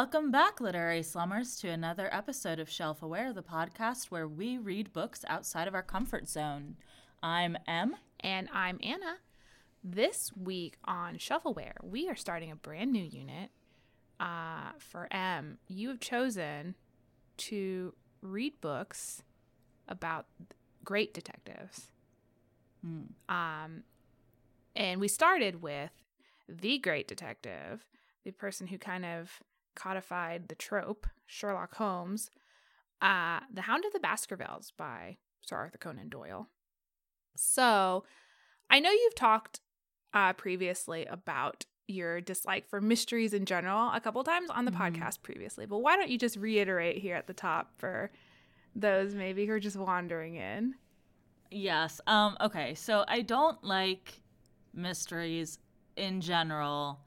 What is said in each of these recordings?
Welcome back, literary slummers, to another episode of Shelf Aware, the podcast where we read books outside of our comfort zone. I'm Em. And I'm Anna. This week on Shelfaware, we are starting a brand new unit. Uh, for Em, you have chosen to read books about great detectives. Um, and we started with the great detective, the person who kind of codified the trope, Sherlock Holmes, uh, The Hound of the Baskervilles by Sir Arthur Conan Doyle. So I know you've talked uh, previously about your dislike for mysteries in general a couple times on the Mhm. podcast previously, but why don't you just reiterate here at the top for those maybe who are just wandering in? Yes. Um, okay, so I don't like mysteries in general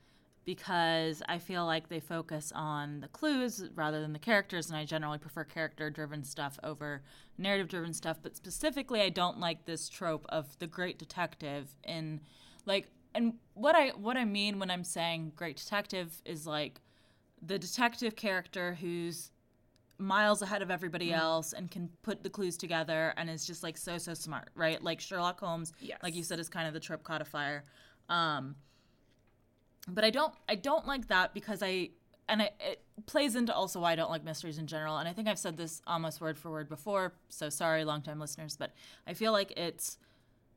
because I feel like they focus on the clues rather than the characters, and I generally prefer character driven stuff over narrative driven stuff. But specifically, I don't like this trope of the great detective in like and what I what I mean when I'm saying great detective is like the detective character who's miles ahead of everybody else and can put the clues together and is just like so so smart, right? Like Sherlock Holmes, Yes. like you said, is kind of the trope codifier. Um, but I don't I don't like that because I and I, it plays into also why I don't like mysteries in general. And I think I've said this almost word for word before, so sorry, longtime listeners, but I feel like it's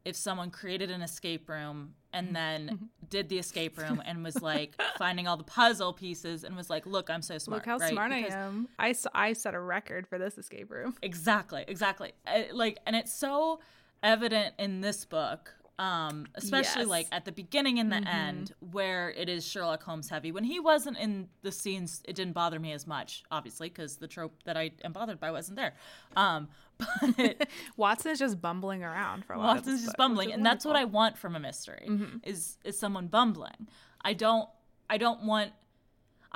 if someone created an escape room and then did the escape room and was like finding all the puzzle pieces and was like, "Look, I'm so smart." Look how right? smart Because- I am. I, s- I set a record for this escape room. Exactly, exactly. Uh, like, and it's so evident in this book, um, especially Yes. like at the beginning and the end, where it is Sherlock Holmes heavy. When he wasn't in the scenes, it didn't bother me as much, obviously, because the trope that I am bothered by wasn't there. Um, but Watson is just bumbling around for a of Watson's just book, bumbling, and that's what I want from a mystery is is someone bumbling. I don't I don't want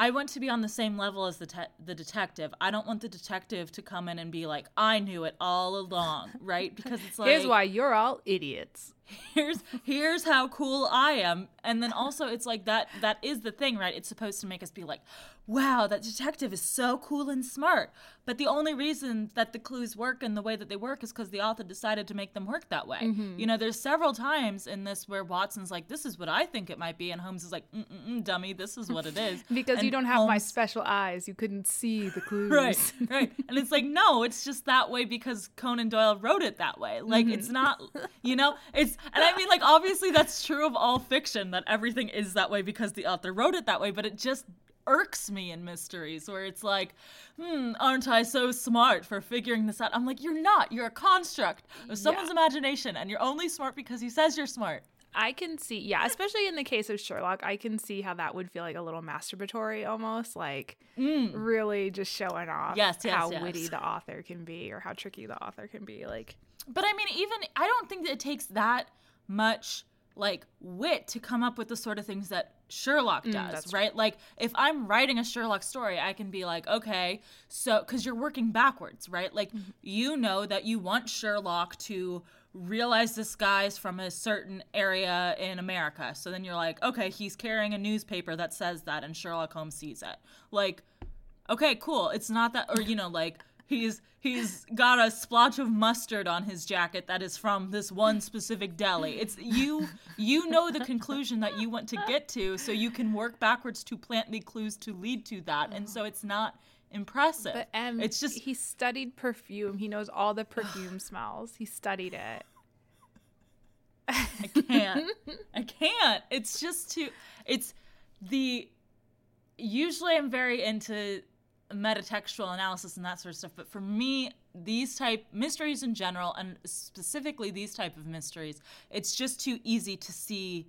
I want to be on the same level as the te- the detective. I don't want the detective to come in and be like, "I knew it all along," right? Because it's like Here's why you're all idiots. Here's here's how cool I am. And then also it's like that that is the thing, right? It's supposed to make us be like, wow, that detective is so cool and smart. But the only reason that the clues work in the way that they work is because the author decided to make them work that way. Mm-hmm. You know, there's several times in this where Watson's like, this is what I think it might be, and Holmes is like, Mm-mm-mm, dummy, this is what it is. Because you don't have my special eyes, you couldn't see the clues. Right, right. And it's like, no, it's just that way because Conan Doyle wrote it that way. Like, Mm-hmm. it's not, you know, it's, and I mean, like, obviously that's true of all fiction that everything is that way because the author wrote it that way, but it just irks me in mysteries where it's like, hmm, aren't I so smart for figuring this out? I'm like, you're not. You're a construct of someone's Yeah. imagination, and you're only smart because he says you're smart. I can see, yeah, especially in the case of Sherlock, I can see how that would feel like a little masturbatory almost, like really just showing off Mm. Yes, yes, how yes. witty the author can be or how tricky the author can be. Like, But I mean, even I don't think that it takes that much like wit to come up with the sort of things that Sherlock does, Mm, right? Like if I'm writing a Sherlock story, I can be like, okay, so cuz you're working backwards, right? Like Mm-hmm. you know that you want Sherlock to realize this guy's from a certain area in America. So then you're like, okay, he's carrying a newspaper that says that and Sherlock Holmes sees it. Like okay, cool. It's not that, or you know, like he's he's got a splotch of mustard on his jacket that is from this one specific deli. It's you you know the conclusion that you want to get to, so you can work backwards to plant the clues to lead to that, and so it's not impressive. but Em, it's just he studied perfume. He knows all the perfume smells. He studied it. I can't. I can't. It's just too. It's the. Usually, I'm very into metatextual analysis and that sort of stuff, but for me, these type mysteries in general, and specifically these type of mysteries, it's just too easy to see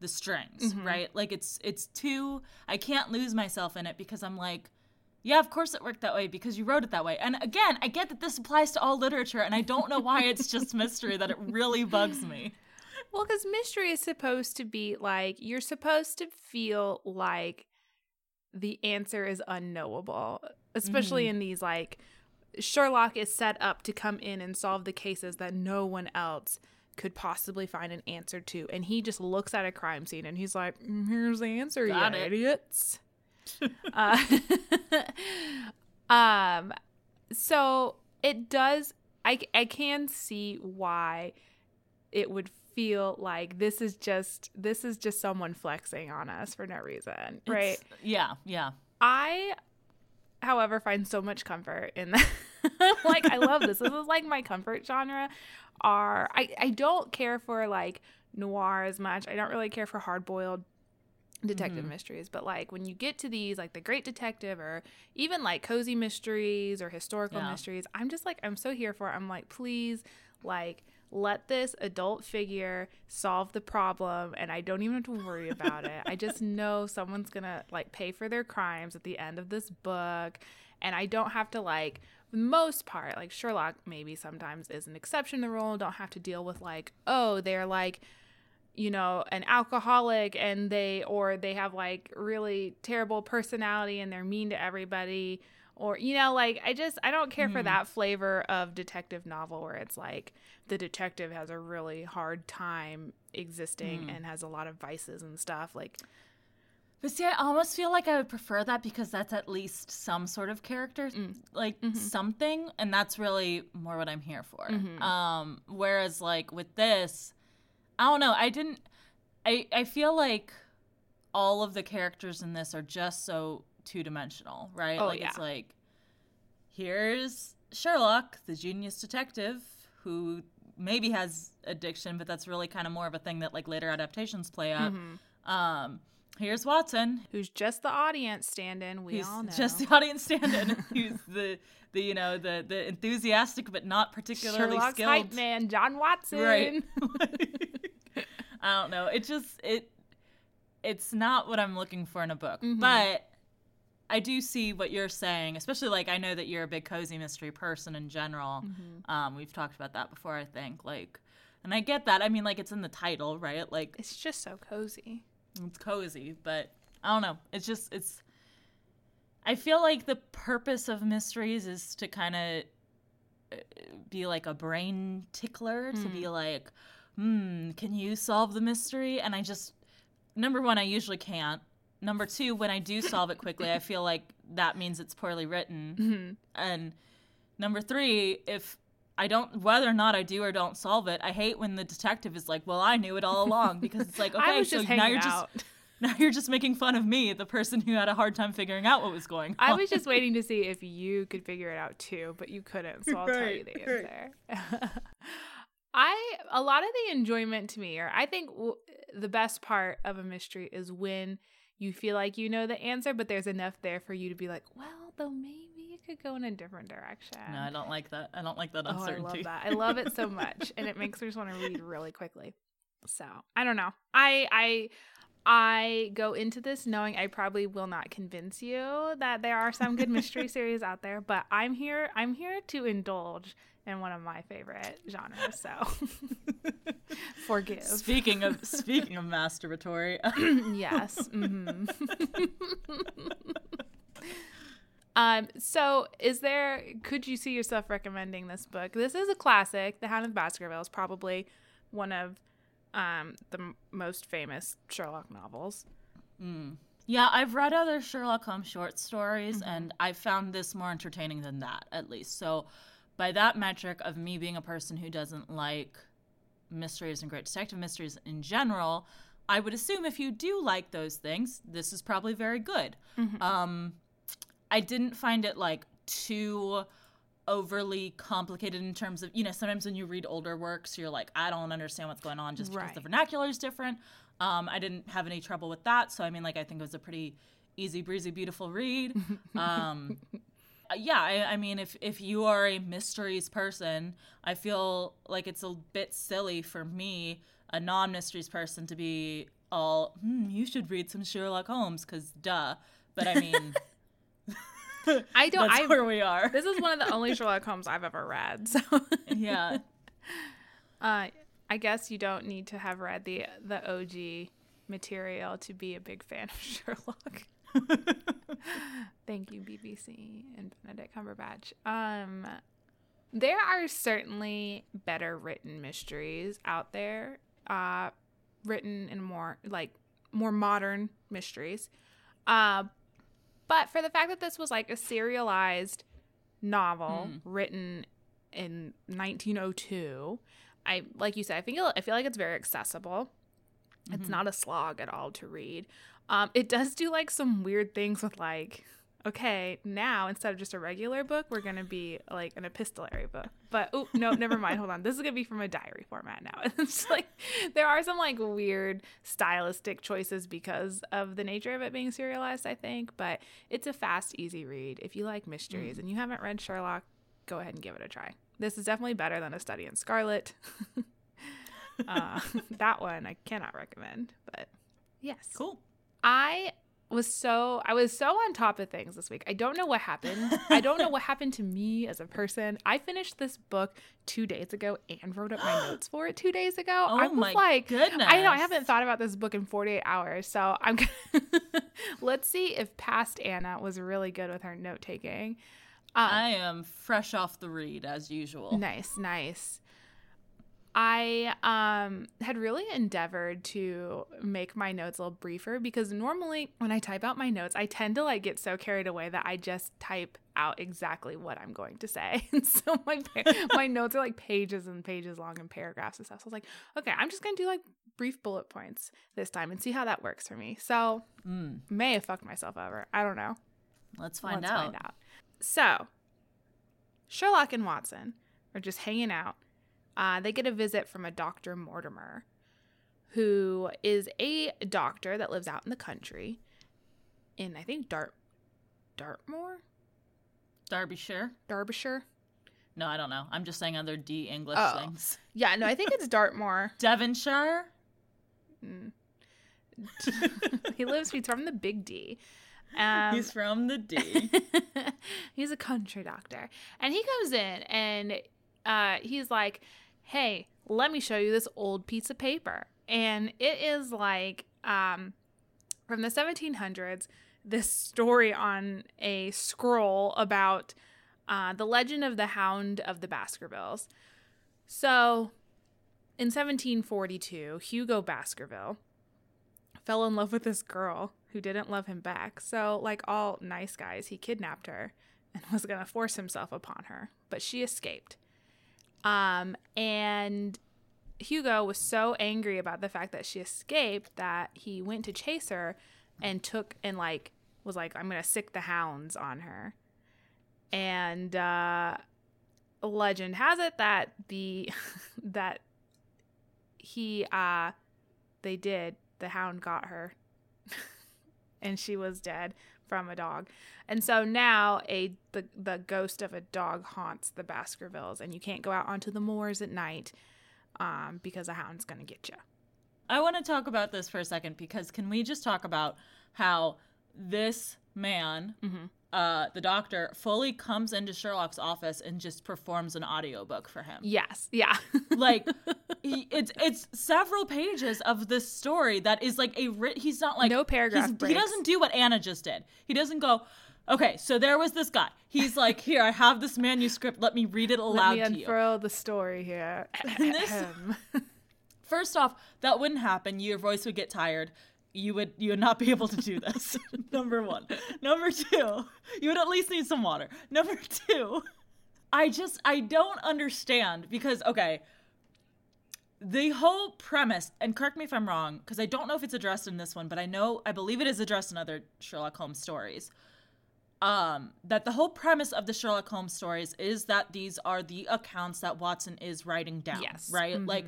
the strings, mm-hmm. right? Like it's it's too. I can't lose myself in it because I'm like. Yeah, of course it worked that way because you wrote it that way. And again, I get that this applies to all literature, and I don't know why it's just mystery that it really bugs me. Well, because mystery is supposed to be like you're supposed to feel like the answer is unknowable, especially in these like Sherlock is set up to come in and solve the cases that no one else could possibly find an answer to, and he just looks at a crime scene and he's like, "Mm, "Here's the answer, Got you it." idiots." uh, um, so it does. I I can see why it would feel like this is just this is just someone flexing on us for no reason, right? It's- yeah, yeah. I, however, find so much comfort in that. like I love this. This is like my comfort genre. Are I? I don't care for like noir as much. I don't really care for hard boiled detective Mhm. mysteries. But like when you get to these, like the Great Detective, or even like cozy mysteries or historical Yeah. mysteries, I'm just like I'm so here for. it. I'm like please, like let this adult figure solve the problem and I don't even have to worry about it. I just know someone's going to like pay for their crimes at the end of this book and I don't have to like most part like Sherlock maybe sometimes is an exception to the rule, don't have to deal with like oh, they're like you know, an alcoholic and they or they have like really terrible personality and they're mean to everybody or you know like I just I don't care for Mhm. that flavor of detective novel where it's like the detective has a really hard time existing Mm. and has a lot of vices and stuff like But see, I almost feel like I would prefer that because that's at least some sort of character, Mm. like Mhm. something, and that's really more what I'm here for. Mhm. Um, whereas like with this, I don't know. I didn't. I I feel like all of the characters in this are just so two dimensional, right? Oh, like it's like here's Sherlock, the genius detective who maybe has addiction, but that's really kind of more of a thing that like later adaptations play up. mhm. Um, here's Watson, who's just the audience stand-in we all know just the audience stand-in, who's the the you know the the enthusiastic but not particularly Sherlock's skilled. hype man John Watson Right. I don't know. It just it it's not what I'm looking for in a book. Mhm. But I do see what you're saying, especially like I know that you're a big cozy mystery person in general. Mhm. Um, we've talked about that before, I think. Like and I get that. I mean, like it's in the title, right? Like it's just so cozy it's cozy, but I don't know. It's just it's. I feel like the purpose of mysteries is to kind of be like a brain tickler, to be like, hmm, can you solve the mystery? And I just, number one, I usually can't. Number two, when I do solve it quickly, I feel like that means it's poorly written. Mhm. And number three, if I don't, whether or not I do or don't solve it, I hate when the detective is like, "Well, I knew it all along," because it's like, okay, so now you're out just now you're just making fun of me, the person who had a hard time figuring out what was going on. I was just waiting to see if you could figure it out too, but you couldn't, so I'll tell you Right, the right. answer. I a lot of the enjoyment to me, or I think w- the best part of a mystery is when you feel like you know the answer, but there's enough there for you to be like, well, though maybe it could go in a different direction. No, I don't like that. I don't like that Oh, I uncertainty. love that. I love it so much, and it makes me just want to read really quickly. So I don't know. I I I go into this knowing I probably will not convince you that there are some good mystery series out there, but I'm here. I'm here to indulge in one of my favorite genres. So forgive. Speaking of speaking of masturbatory, yes. hmm um. So, is there? Could you see yourself recommending this book? This is a classic. The Hound of the is probably one of um the m- most famous Sherlock novels. Mm. Yeah, I've read other Sherlock Holmes short stories, Mm-hmm. and I found this more entertaining than that, at least. So, by that metric of me being a person who doesn't like mysteries and great detective mysteries in general, I would assume if you do like those things, this is probably very good. Mm-hmm. Um, I didn't find it like too overly complicated in terms of you know sometimes when you read older works you're like I don't understand what's going on just because the vernacular is different. Um, I didn't have any trouble with that, so I mean like I think it was a pretty easy breezy beautiful read. Um, yeah, I, I mean if if you are a mysteries person, I feel like it's a bit silly for me, a non mysteries person, to be all hmm, you should read some Sherlock Holmes because duh. But I mean. I don't. That's I where we are. this is one of the only Sherlock Holmes I've ever read. So, yeah. uh, I guess you don't need to have read the the OG material to be a big fan of Sherlock. Thank you, BBC and Benedict Cumberbatch. Um, there are certainly better written mysteries out there, uh, written in more like more modern mysteries. Uh, But for the fact that this was like a serialized novel Mm. written in 1902, I like you said, I think I feel like it's very accessible. It's Mhm. not a slog at all to read. Um, it does do like some weird things with like, okay, now instead of just a regular book, we're gonna be like an epistolary book. But oh no, never mind. Hold on, this is gonna be from a diary format now. It's like there are some like weird stylistic choices because of the nature of it being serialized. I think, but it's a fast, easy read. If you like mysteries and you haven't read Sherlock, go ahead and give it a try. This is definitely better than A Study in Scarlet. uh, that one I cannot recommend, but yes. Cool. I was so I was so on top of things this week. I don't know what happened. I don't know what happened to me as a person. I finished this book two days ago and wrote up my notes for it two days ago. Oh I was my like, goodness. I know I haven't thought about this book in 48 hours, so I'm. Gonna Let's see if past Anna was really good with her note taking. Um, I am fresh off the read as usual. Nice, nice. I um had really endeavored to make my notes a little briefer because normally when I type out my notes, I tend to like get so carried away that I just type out exactly what I'm going to say. And so my my notes are like pages and pages long and paragraphs and stuff. So I was like, okay, I'm just going to do like brief bullet points this time and see how that works for me. So, Mm, may have fucked myself over. I don't know. let's find Let's out. find out. So, Sherlock and Watson are just hanging out. Uh, they get a visit from a Dr. Mortimer, who is a doctor that lives out in the country in, I think, Dart, Dartmoor? Derbyshire? Derbyshire? No, I don't know. I'm just saying other D English Oh. things. Yeah, no, I think it's Dartmoor. Devonshire? Mm. he lives, he's from the Big D. Um, He's from the D. he's a country doctor. And he comes in and uh, he's like, hey, let me show you this old piece of paper. And it is like um, from the 1700s, this story on a scroll about uh, the legend of the Hound of the Baskervilles. So in 1742, Hugo Baskerville fell in love with this girl who didn't love him back. So, like all nice guys, he kidnapped her and was going to force himself upon her, but she escaped. Um, and Hugo was so angry about the fact that she escaped that he went to chase her and took and like was like, I'm to sic the hounds on her. And uh, legend has it that the that he uh they did the hound got her and she was dead from a dog and so now a the, the ghost of a dog haunts the baskervilles and you can't go out onto the moors at night um, because a hound's gonna get you I want to talk about this for a second because can we just talk about how this man, Mhm. Uh, the doctor, fully comes into Sherlock's office and just performs an audiobook for him? yes yeah. Like he, it's it's several pages of this story that is like a writ he's not like No paragraph he doesn't do what anna just did. He doesn't go okay so there was this guy. He's like here i have this manuscript. Let me read it let aloud me to you. unfurl the story here. This- first off that wouldn't happen. Your voice would get tired you would you would not be able to do this number one. Number two you would at least need some water. Number two i just i don't understand because okay the whole premise and correct me if i'm wrong because i don't know if it's addressed in this one but i know i believe it is addressed in other sherlock holmes stories um that the whole premise of the sherlock holmes stories is that these are the accounts that watson is writing down Yes. right? Like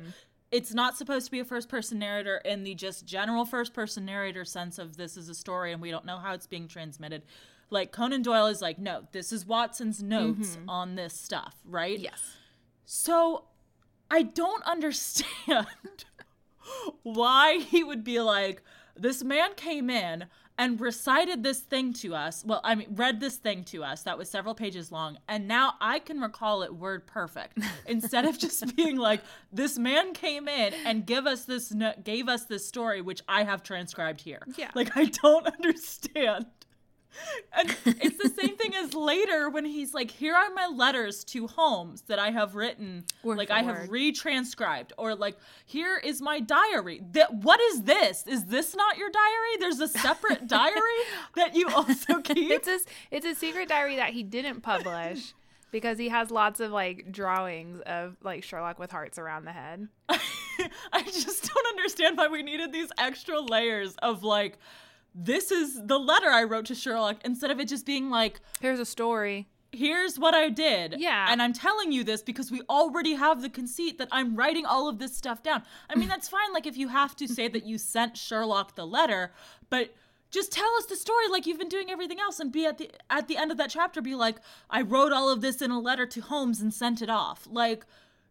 it's not supposed to be a first person narrator in the just general first person narrator sense of this is a story and we don't know how it's being transmitted. Like conan doyle is like no this is watson's notes mm-hmm. on this stuff right? Yes. So I don't understand why he would be like, this man came in and recited this thing to us. Well, I mean, read this thing to us that was several pages long, and now I can recall it word perfect instead of just being like, this man came in and give us this gave us this story, which I have transcribed here. Yeah. like I don't understand and it's the same thing as later when he's like, "Here are my letters to Holmes that I have written, Word like I have retranscribed, or like here is my diary. That what is this? Is this not your diary? There's a separate diary that you also keep. It's a it's a secret diary that he didn't publish because he has lots of like drawings of like Sherlock with hearts around the head. I just don't understand why we needed these extra layers of like." This is the letter I wrote to Sherlock instead of it just being like, Here's a story. here's what I did. Yeah. And I'm telling you this because we already have the conceit that I'm writing all of this stuff down. I mean, that's fine, like, if you have to say that you sent Sherlock the letter, but just tell us the story like you've been doing everything else and be at the at the end of that chapter be like i wrote all of this in a letter to holmes and sent it off like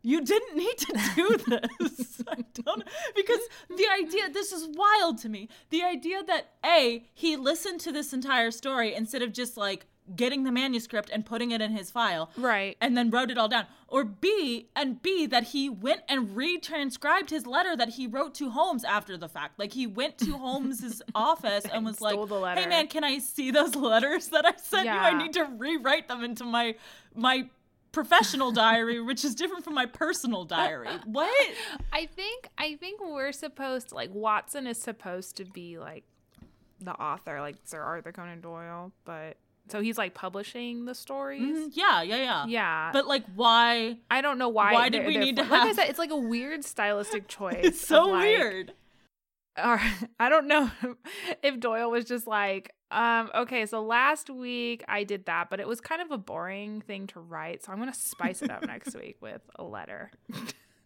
you didn't need to do this. I don't because the idea this is wild to me. The idea that a he listened to this entire story instead of just like getting the manuscript and putting it in his file Right. and then wrote it all down. Or b and b that he went and retranscribed his letter that he wrote to holmes after the fact. Like he went to holmes's office and was like hey man can i see those letters that i sent you? I need to rewrite them into my my professional diary which is different from my personal diary what I think I think we're supposed to like Watson is supposed to be like the author, like Sir Arthur Conan Doyle, but so he's like publishing the stories. Mhm, yeah yeah yeah Yeah. but like why I don't know why. why did we need to Like I have- said, it's like a weird stylistic choice. it's so like- weird Or I don't know if Doyle was just like, um, okay, so last week I did that, but it was kind of a boring thing to write, so I'm gonna spice it up next week with a letter.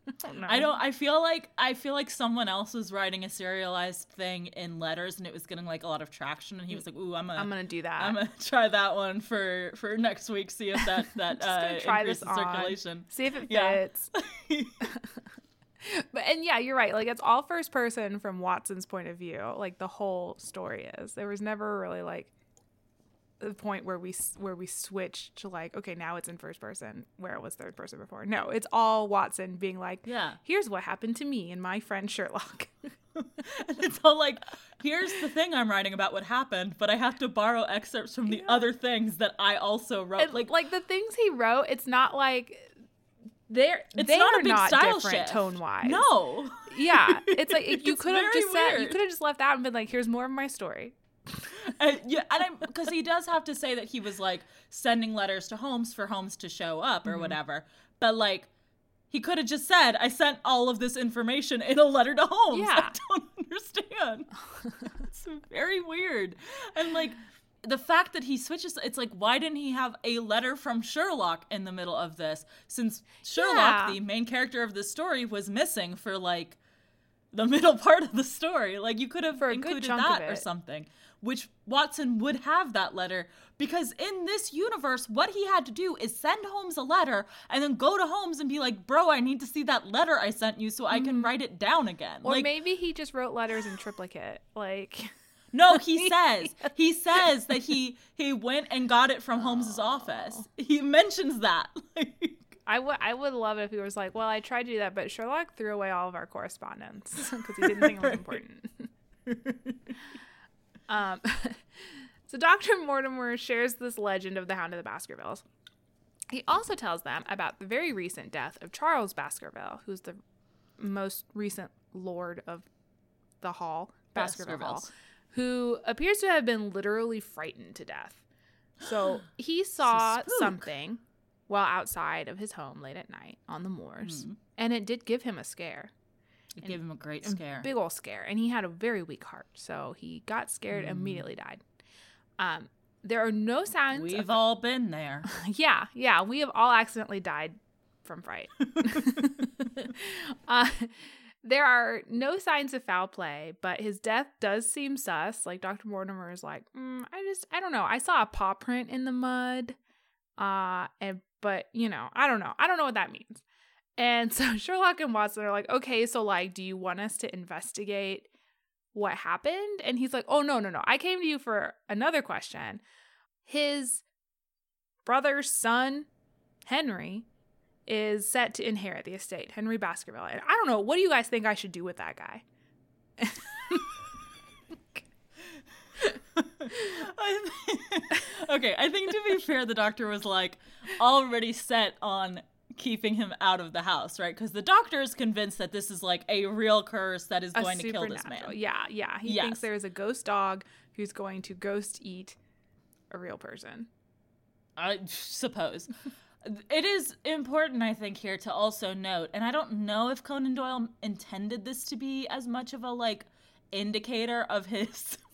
I don't. I don't. I feel like I feel like someone else was writing a serialized thing in letters, and it was getting like a lot of traction. And he was like, "Ooh, I'm gonna, I'm gonna do that. I'm gonna try that one for for next week. See if that that uh, try this on. circulation." See if it Yeah. But and yeah, you're right. Like it's all first person from Watson's point of view. Like the whole story is. There was never really like the point where we where we switched to like okay now it's in first person where it was third person before. No, it's all Watson being like, Yeah. here's what happened to me and my friend Sherlock. and it's all like, "Here's the thing I'm writing about what happened, but I have to borrow excerpts from the other things that I also wrote." And, like, like the things he wrote, it's not like they're it's they not are a big not style different shift tone wise. No. Yeah, it's like you could have just said you could have just left out and been like, "Here's more of my story." and, yeah, and I'm because he does have to say that he was like sending letters to Holmes for Holmes to show up Mm-hmm. or whatever. But like, he could have just said, "I sent all of this information in a letter to Holmes." Yeah. I don't understand. it's very weird, and like. The fact that he switches, it's like, why didn't he have a letter from Sherlock in the middle of this? Since Sherlock, Yeah. the main character of the story, was missing for like the middle part of the story. Like you could have For a good included that or something. Which Watson would have that letter because in this universe, what he had to do is send Holmes a letter and then go to Holmes and be like, "Bro, I need to see that letter I sent you so I can mm. write it down again." Or like, maybe he just wrote letters in triplicate. Like, no, he says he says that he he went and got it from Holmes's office. He mentions that. Like, I would I would love it if he was like, "Well, I tried to do that, but Sherlock threw away all of our correspondence because he didn't think it was important." um, so Dr. Mortimer shares this legend of the Hound of the Baskervilles. He also tells them about the very recent death of Charles Baskerville, who's the most recent lord of the Hall, Baskerville Hall. Who appears to have been literally frightened to death. So he saw something while outside of his home late at night on the moors, Mm-hmm. and it did give him a scare, it gave him a great a scare. big old scare, and he had a very weak heart, so he got scared, Mm. immediately died. Um, there are no signs. We've of, all been there. yeah, yeah, we have all accidentally died from fright. uh, there are no signs of foul play, but his death does seem sus. Like Dr. Mortimer is like, mm, I just, I don't know. I saw a paw print in the mud, uh, and but you know, I don't know. I don't know what that means. And so Sherlock and Watson are like, okay, so like, do you want us to investigate what happened? And he's like, oh no, no, no. I came to you for another question. His brother's son, Henry, is set to inherit the estate, Henry Baskerville. And I don't know, what do you guys think I should do with that guy? Okay, I think to be fair, the doctor was like already set on keeping him out of the house, right? Because the doctor is convinced that this is like a real curse that is A going to kill this man. Yeah, yeah. He Yes. thinks there is a ghost dog who's going to ghost eat a real person. I suppose. It is important, I think, here to also note, and I don't know if Conan Doyle intended this to be as much of a like indicator of his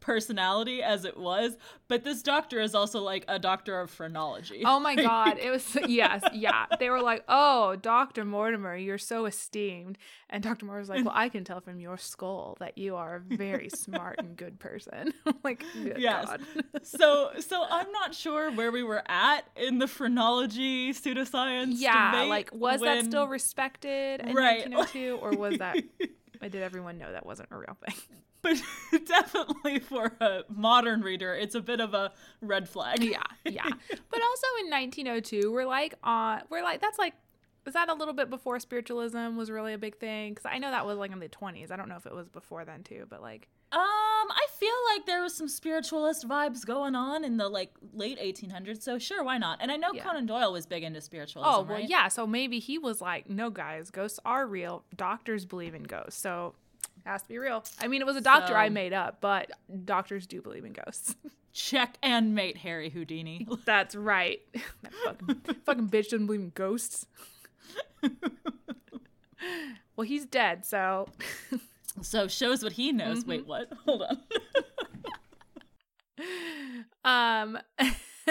personality as it was, but this doctor is also like a doctor of phrenology. Oh my god, it was yes, yeah. They were like, "Oh, Doctor Mortimer, you're so esteemed," and Doctor Mortimer was like, "Well, I can tell from your skull that you are a very smart and good person." Like, good Yes. God. so so I'm not sure where we were at in the phrenology pseudoscience. yeah, like was that still respected in Right. 1902, or was that? Did everyone know that wasn't a real thing? But definitely for a modern reader, it's a bit of a red flag. yeah, yeah. But also in 1902, we're like, uh, we're like, that's like, was that a little bit before spiritualism was really a big thing? Because I know that was like in the 20s. I don't know if it was before then too, but like, Um, I feel like there was some spiritualist vibes going on in the like late 1800s, so sure, why not? And I know Yeah. Conan Doyle was big into spiritualism. oh well, right? yeah. So maybe he was like, no, guys, ghosts are real. Doctors believe in ghosts, so has to be real. I mean, it was a doctor I made up, but doctors do believe in ghosts. Check and mate Harry Houdini. That's right. that fucking, fucking bitch doesn't believe in ghosts. well, he's dead, so so shows what he knows. Mm-hmm. Wait, what? Hold on. um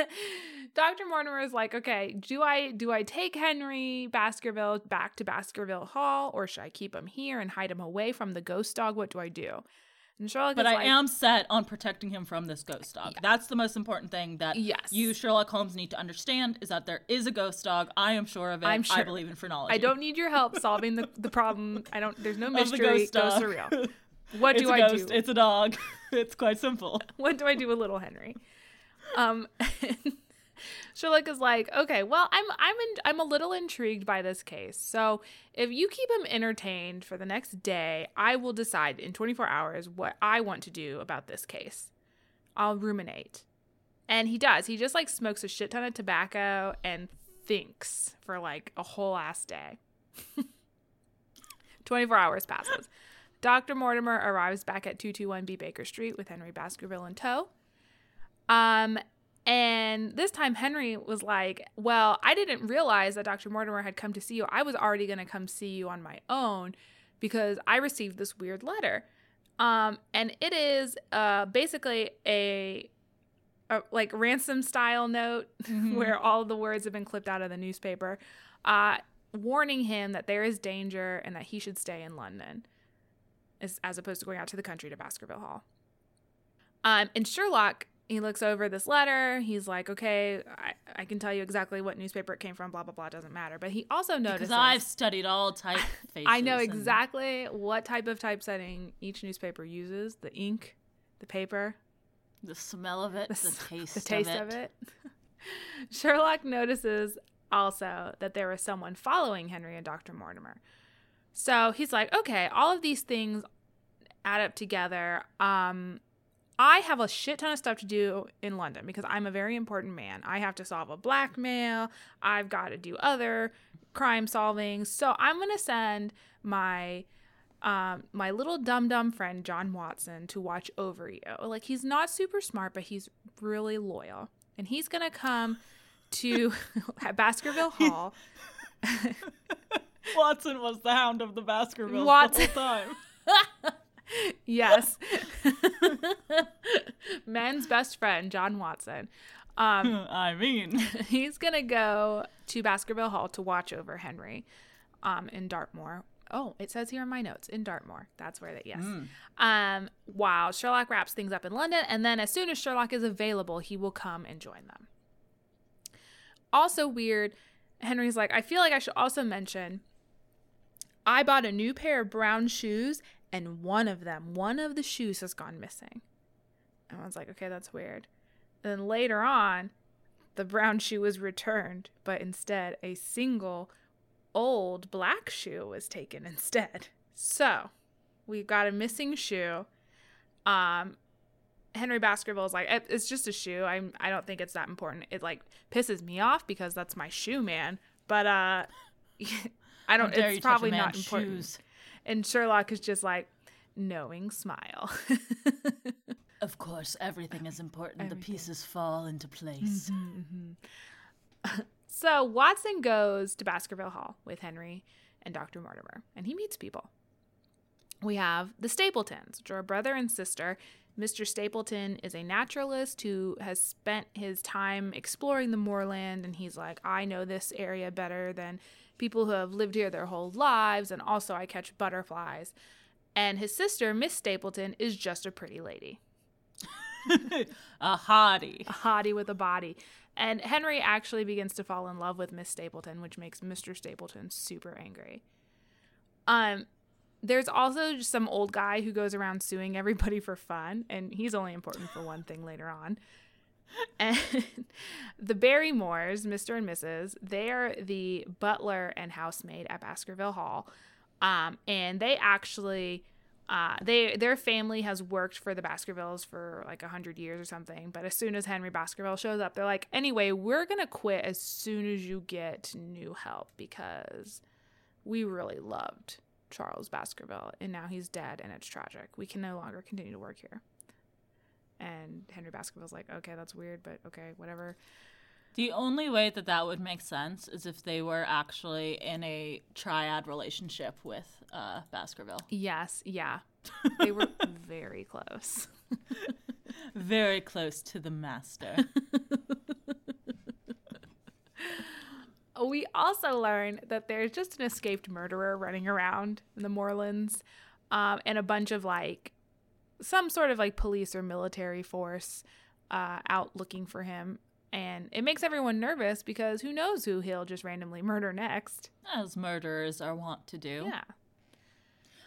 Dr. Mortimer is like, okay, do I do I take Henry Baskerville back to Baskerville Hall or should I keep him here and hide him away from the ghost dog? What do I do? And Sherlock But I like, am set on protecting him from this ghost dog. That's the most important thing that Yes. you, Sherlock Holmes, need to understand is that there is a ghost dog. I am sure of it. I'm sure. I believe in phrenology. I don't need your help solving the, the problem. I don't there's no mystery. ghost Ghosts dog. are real. What it's do a I ghost. do? It's a dog. it's quite simple. what do I do with little Henry? Um, Sherlock is like, okay, well, I'm I'm in, I'm a little intrigued by this case. So if you keep him entertained for the next day, I will decide in 24 hours what I want to do about this case. I'll ruminate, and he does. He just like smokes a shit ton of tobacco and thinks for like a whole ass day. 24 hours passes. Dr. Mortimer arrives back at 221B Baker Street with Henry Baskerville in tow. Um, and this time Henry was like, Well, I didn't realize that Dr. Mortimer had come to see you. I was already going to come see you on my own because I received this weird letter. Um, and it is uh, basically a, a like ransom style note where all the words have been clipped out of the newspaper, uh, warning him that there is danger and that he should stay in London as, as opposed to going out to the country to Baskerville Hall. Um, and Sherlock, he looks over this letter. He's like, okay, I, I can tell you exactly what newspaper it came from, blah, blah, blah, doesn't matter. But he also notices. Because I've studied all typefaces. I know and exactly what type of typesetting each newspaper uses the ink, the paper, the smell of it, the, s- taste, the taste of of it. it. Sherlock notices also that there was someone following Henry and Dr. Mortimer. So he's like, okay, all of these things add up together. Um, I have a shit ton of stuff to do in London because I'm a very important man. I have to solve a blackmail. I've got to do other crime solving. So I'm going to send my um, my little dum dum friend John Watson to watch over you. Like he's not super smart, but he's really loyal, and he's gonna come to Baskerville Hall. Watson was the hound of the Baskervilles Watson- the whole time. yes, men's best friend John Watson. Um, I mean, he's gonna go to Baskerville Hall to watch over Henry um, in Dartmoor. Oh, it says here in my notes in Dartmoor. That's where that yes. Um, while Sherlock wraps things up in London, and then as soon as Sherlock is available, he will come and join them. Also weird, Henry's like, I feel like I should also mention I bought a new pair of brown shoes, and one of them, one of the shoes has gone missing. And I was like, okay, that's weird. Then later on, the brown shoe was returned, but instead a single old black shoe was taken instead. So we've got a missing shoe. Um, Henry Baskerville is like, it's just a shoe. I'm I don't think it's that important. It like pisses me off because that's my shoe, man. But uh, I don't. It's probably not important. shoes. And Sherlock is just like, knowing smile. Of course, everything is important. Everything. The pieces fall into place. Mm-hmm, mm-hmm. so Watson goes to Baskerville Hall with Henry and Dr. Mortimer, and he meets people. We have the Stapletons, which are a brother and sister. Mr. Stapleton is a naturalist who has spent his time exploring the moorland, and he's like, I know this area better than people who have lived here their whole lives, and also I catch butterflies. And his sister, Miss Stapleton, is just a pretty lady. a hottie. a hottie with a body. And Henry actually begins to fall in love with Miss Stapleton, which makes Mr. Stapleton super angry. Um, there's also just some old guy who goes around suing everybody for fun, and he's only important for one thing later on. And the Barrymores, Mr. and Mrs., they are the butler and housemaid at Baskerville Hall. Um, and they actually uh, they their family has worked for the Baskervilles for like hundred years or something. But as soon as Henry Baskerville shows up, they're like, anyway, we're gonna quit as soon as you get new help because we really loved Charles Baskerville, and now he's dead, and it's tragic. We can no longer continue to work here. And Henry Baskerville's like, okay, that's weird, but okay, whatever. The only way that that would make sense is if they were actually in a triad relationship with uh, Baskerville. Yes, yeah, they were very close. Very close to the master. We also learn that there's just an escaped murderer running around in the moorlands, um, and a bunch of like some sort of like police or military force uh, out looking for him. And it makes everyone nervous because who knows who he'll just randomly murder next. As murderers are wont to do. Yeah.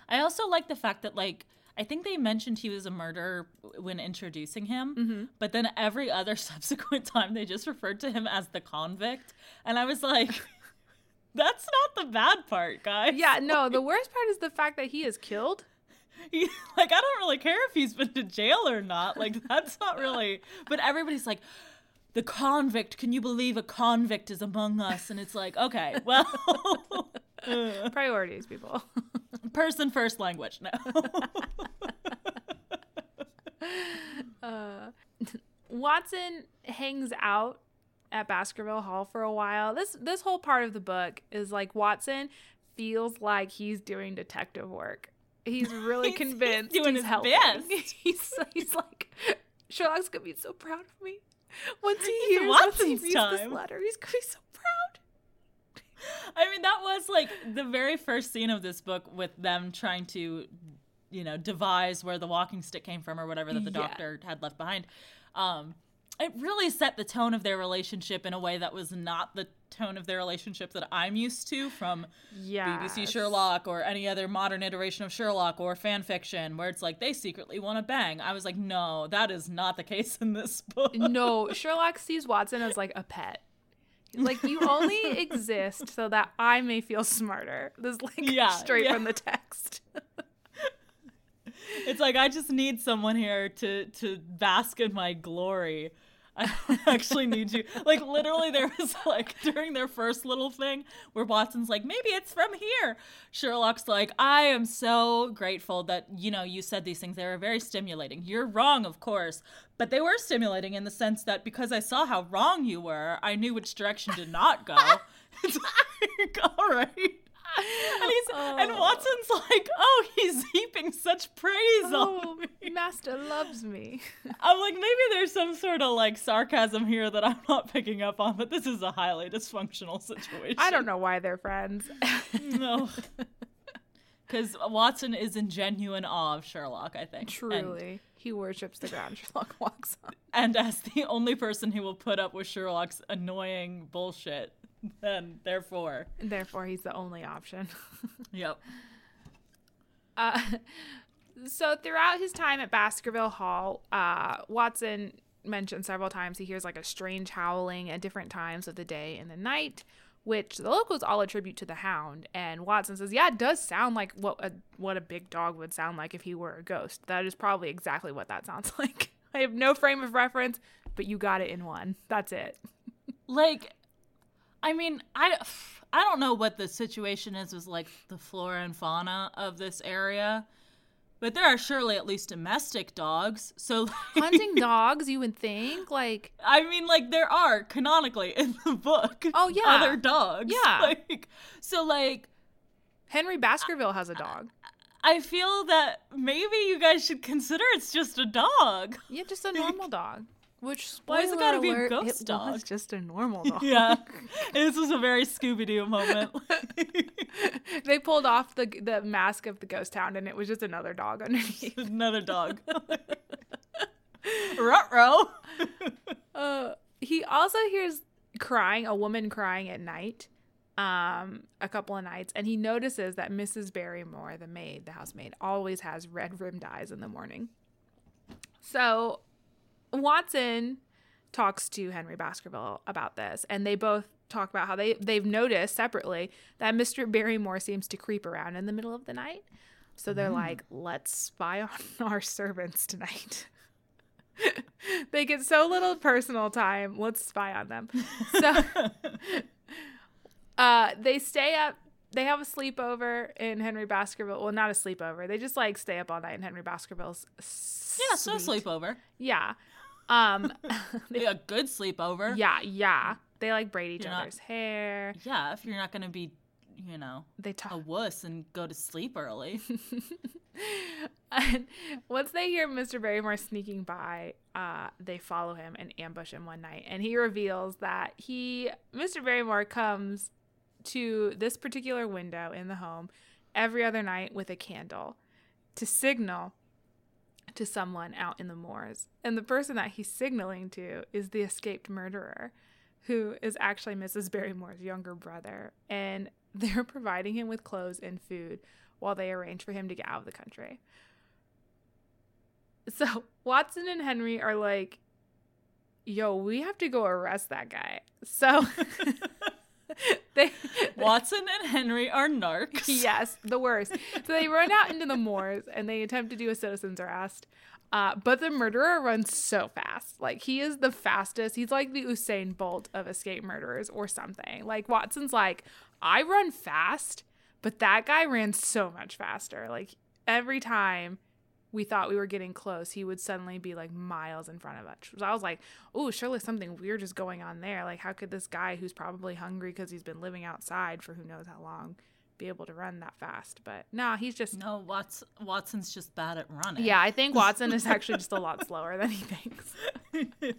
I also like the fact that, like, I think they mentioned he was a murderer when introducing him, Mm-hmm. but then every other subsequent time they just referred to him as the convict. And I was like, that's not the bad part, guys. Yeah, no, the worst part is the fact that he is killed. He- like, I don't really care if he's been to jail or not. Like, that's not really. But everybody's like, the convict, can you believe a convict is among us? And it's like, okay, well, Priorities, people. person first language. No. Uh, Watson hangs out at Baskerville Hall for a while. This this whole part of the book is like Watson feels like he's doing detective work. He's really He's- he's convinced doing he's his helping. best. He's he's like Sherlock's gonna be so proud of me once he hears once he reads time. this letter. He's gonna be so proud. I mean, that was like the very first scene of this book with them trying to, you know, devise where the walking stick came from or whatever that the Yeah. doctor had left behind. Um, it really set the tone of their relationship in a way that was not the tone of their relationship that I'm used to from Yeah. BBC Sherlock or any other modern iteration of Sherlock or fan fiction where it's like they secretly want to bang. I was like, no, that is not the case in this book. No, Sherlock sees Watson as like a pet. Like you only exist so that I may feel smarter. This is like Yeah, straight yeah. from the text. It's like I just need someone here to to bask in my glory. I actually need you. Like literally, there was like during their first little thing where Watson's like, maybe it's from here. Sherlock's like, I am so grateful that you know you said these things. They were very stimulating. You're wrong, of course, but they were stimulating in the sense that because I saw how wrong you were, I knew which direction to not go. it's like, all right. And he's and Oh. Watson's like, oh, he's heaping such praise Oh, on me. Master loves me. I'm like, maybe there's some sort of like sarcasm here that I'm not picking up on, but this is a highly dysfunctional situation. I don't know why they're friends. No. Because Watson is in genuine awe of Sherlock, I think. And- Truly, he worships the ground Sherlock walks on. And, as the only person who will put up with Sherlock's annoying bullshit, then therefore, therefore, he's the only option. yep. Uh, so throughout his time at Baskerville Hall, uh, Watson mentioned several times he hears like a strange howling at different times of the day and the night, which the locals all attribute to the hound. And Watson says, "Yeah, it does sound like what a what a big dog would sound like if he were a ghost. That is probably exactly what that sounds like." I have no frame of reference, but you got it in one. That's it. like i mean i i don't know what the situation is with like the flora and fauna of this area but there are surely at least domestic dogs so like, Hunting dogs, you would think like i mean like there are canonically in the book Oh, yeah. other dogs Yeah. like so like Henry Baskerville has a dog. i feel that maybe you guys should consider it's just a dog Yeah, just a normal dog. Which Why is it gotta be a alert, ghost it dog? was just a normal dog. yeah this was a very scooby-doo moment they pulled off the the mask of the ghost hound, and it was just another dog underneath. another dog Ruh-roh. Uh, he also hears crying, a woman crying at night, um, a couple of nights, and he notices that Mrs. Barrymore, the maid, the housemaid, always has red rimmed eyes in the morning. So Watson talks to Henry Baskerville about this, and they both talk about how they they've noticed separately that Mr. Barrymore seems to creep around in the middle of the night. So they're like, let's spy on our servants tonight. they get so little personal time. Let's spy on them. So uh, they stay up. They have a sleepover in Henry Baskerville. Well, not a sleepover. They just like stay up all night in Henry Baskerville's. yeah so sleepover Yeah. Um. a good sleepover yeah. Yeah. They like braid each You're not- other's hair. Yeah, if you're not gonna be, you know, They talk a wuss and go to sleep early. and once they hear Mr. Barrymore sneaking by, uh, they follow him and ambush him one night. And he reveals that he, Mr. Barrymore, comes to this particular window in the home every other night with a candle to signal to someone out in the moors. And the person that he's signaling to is the escaped murderer, who is actually Mrs. Barrymore's younger brother. And they're providing him with clothes and food while they arrange for him to get out of the country. So Watson and Henry are like, yo, we have to go arrest that guy. So they Watson and Henry are narcs. yes, the worst. So they run out into the moors and they attempt to do a citizen's arrest. Uh, but the murderer runs so fast. Like he is the fastest. He's like the Usain Bolt of escape murderers or something. Like Watson's like, I run fast, but that guy ran so much faster. Like every time we thought we were getting close, he would suddenly be like miles in front of us. So I was like, oh, surely something weird is going on there. Like, how could this guy who's probably hungry because he's been living outside for who knows how long be able to run that fast? But nah, he's just. No, Watts, Watson's just bad at running. Yeah, I think Watson is actually just a lot slower than he thinks.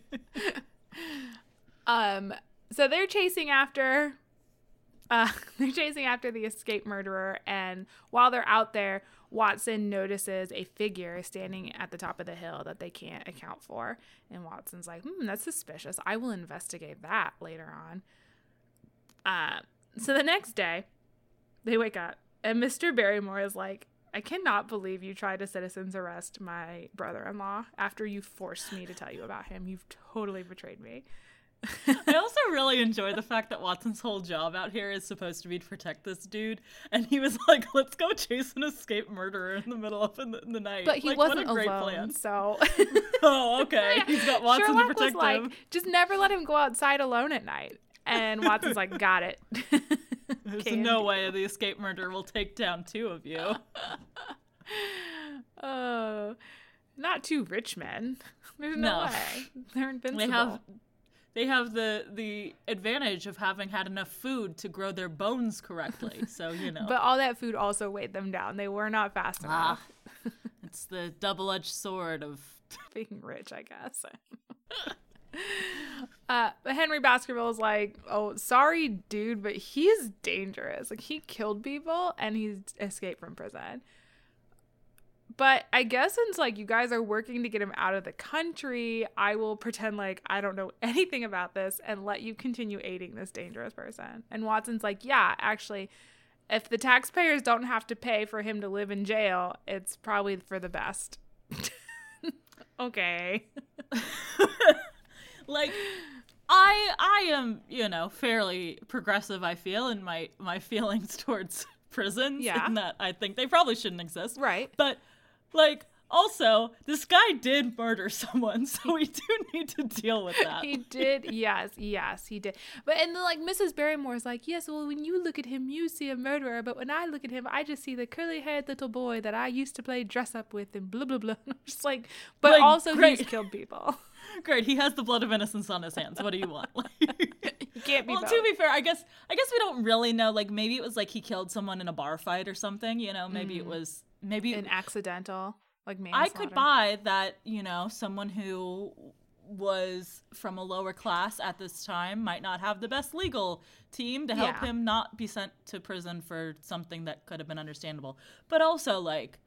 Um, so they're chasing after uh they're chasing after the escape murderer and while they're out there, Watson notices a figure standing at the top of the hill that they can't account for. And Watson's like, "Hmm, that's suspicious. I will investigate that later on." Uh, so the next day, they wake up and Mr. Barrymore is like, I cannot believe you tried to citizen's arrest my brother in law after you forced me to tell you about him. You've totally betrayed me. I also really enjoy the fact that Watson's whole job out here is supposed to be to protect this dude, and he was like, "Let's go chase an escaped murderer in the middle of in the, the night." But he like, wasn't what a great alone, plan. so Oh, okay. He's got Watson Sherlock to protect was like, him. just never let him go outside alone at night. And Watson's like, got it. There's no way the escaped murderer will take down two of you. Oh, not two rich men. There's no, No. way. They're invincible. they have they have the the advantage of having had enough food to grow their bones correctly. So you know, But all that food also weighed them down. They were not fast ah, enough. it's the double-edged sword of Being rich, I guess. uh, but Henry Baskerville is like, oh, sorry, dude, but he's dangerous. Like, he killed people and he's escaped from prison. But I guess since like you guys are working to get him out of the country, I will pretend like I don't know anything about this and let you continue aiding this dangerous person. And Watson's like, yeah, actually, if the taxpayers don't have to pay for him to live in jail, it's probably for the best. okay. like I I am you know fairly progressive. I feel in my my feelings towards prisons. Yeah. in that I think they probably shouldn't exist. Right. But like Also, this guy did murder someone, so we do need to deal with that. he did. Yes, yes, he did. But and then like Mrs. Barrymore's like, yes, well, when you look at him, you see a murderer, but when I look at him, I just see the curly-haired little boy that I used to play dress up with, and blah blah blah. I'm just like, but Like, also great. he's killed people. Great, he has the blood of innocence on his hands. What do you want? You can't be. well, both. to be fair, I guess I guess we don't really know. Like maybe it was like he killed someone in a bar fight or something. You know, maybe it mm. was maybe an accidental, like manslaughter. I could buy that. You know, someone who was from a lower class at this time might not have the best legal team to help Yeah. him not be sent to prison for something that could have been understandable. But also, like,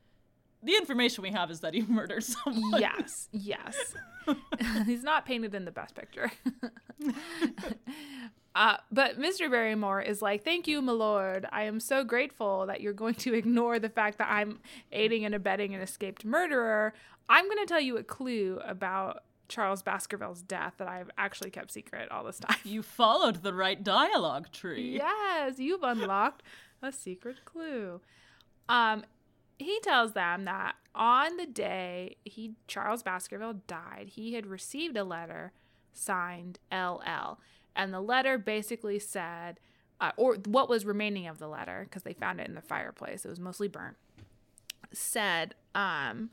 the information we have is that he murdered someone. Yes, yes. He's not painted in the best picture. Uh, but Mr. Barrymore is like, Thank you, my lord. I am so grateful that you're going to ignore the fact that I'm aiding and abetting an escaped murderer. I'm going to tell you a clue about Charles Baskerville's death that I've actually kept secret all this time. You followed the right dialogue tree. Yes, you've unlocked a secret clue. Um, he tells them that on the day he Charles Baskerville died, he had received a letter signed LL, and the letter basically said, uh, or what was remaining of the letter, because they found it in the fireplace, it was mostly burnt, said, um,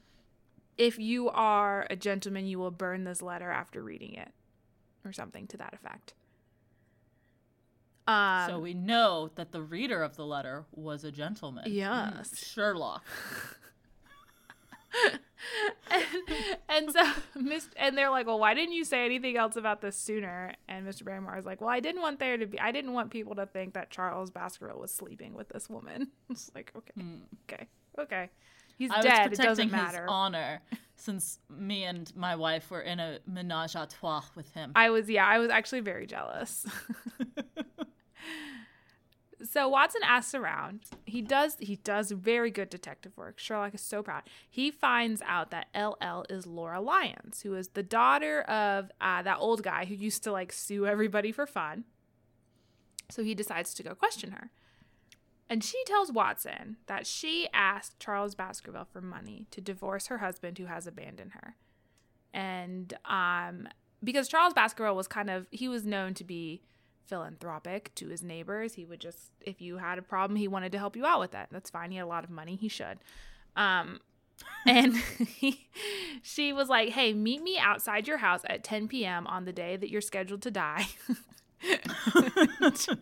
if you are a gentleman, you will burn this letter after reading it, or something to that effect. Um, So we know that the reader of the letter was a gentleman. Yes. Sherlock. and, and so Mr. and they're like, well, why didn't you say anything else about this sooner? And Mr. Barrymore is like, well, I didn't want there to be, I didn't want people to think that Charles Baskerville was sleeping with this woman. It's like, okay, hmm. okay, okay. He's. I dead. was It doesn't protecting his matter. honor since me and my wife were in a menage a trois with him. I was, yeah, I was actually very jealous. So Watson asks around. He does he does very good detective work. Sherlock is so proud. He finds out that LL is Laura Lyons, who is the daughter of uh, that old guy who used to like sue everybody for fun. So he decides to go question her. And she tells Watson that she asked Charles Baskerville for money to divorce her husband who has abandoned her. And um because Charles Baskerville was kind of he was known to be philanthropic to his neighbors. He would just if you had a problem, he wanted to help you out with that. That's fine. He had a lot of money. He should. Um and he, she was like, "Hey, meet me outside your house at 10 p.m. on the day that you're scheduled to die."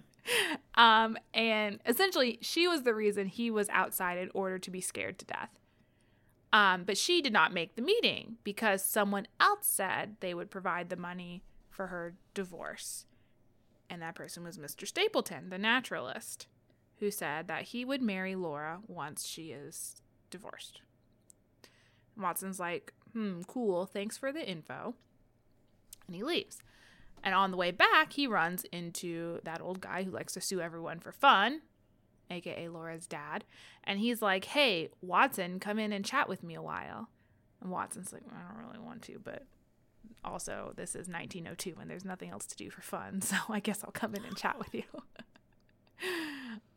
um and essentially she was the reason he was outside in order to be scared to death. Um, but she did not make the meeting because someone else said they would provide the money for her divorce. And that person was Mr. Stapleton, the naturalist, who said that he would marry Laura once she is divorced. Watson's like, hmm, cool, thanks for the info. And he leaves. And on the way back, he runs into that old guy who likes to sue everyone for fun, aka Laura's dad. And he's like, hey, Watson, come in and chat with me a while. And Watson's like, I don't really want to, but also this is 1902 and there's nothing else to do for fun. So I guess I'll come in and chat with you.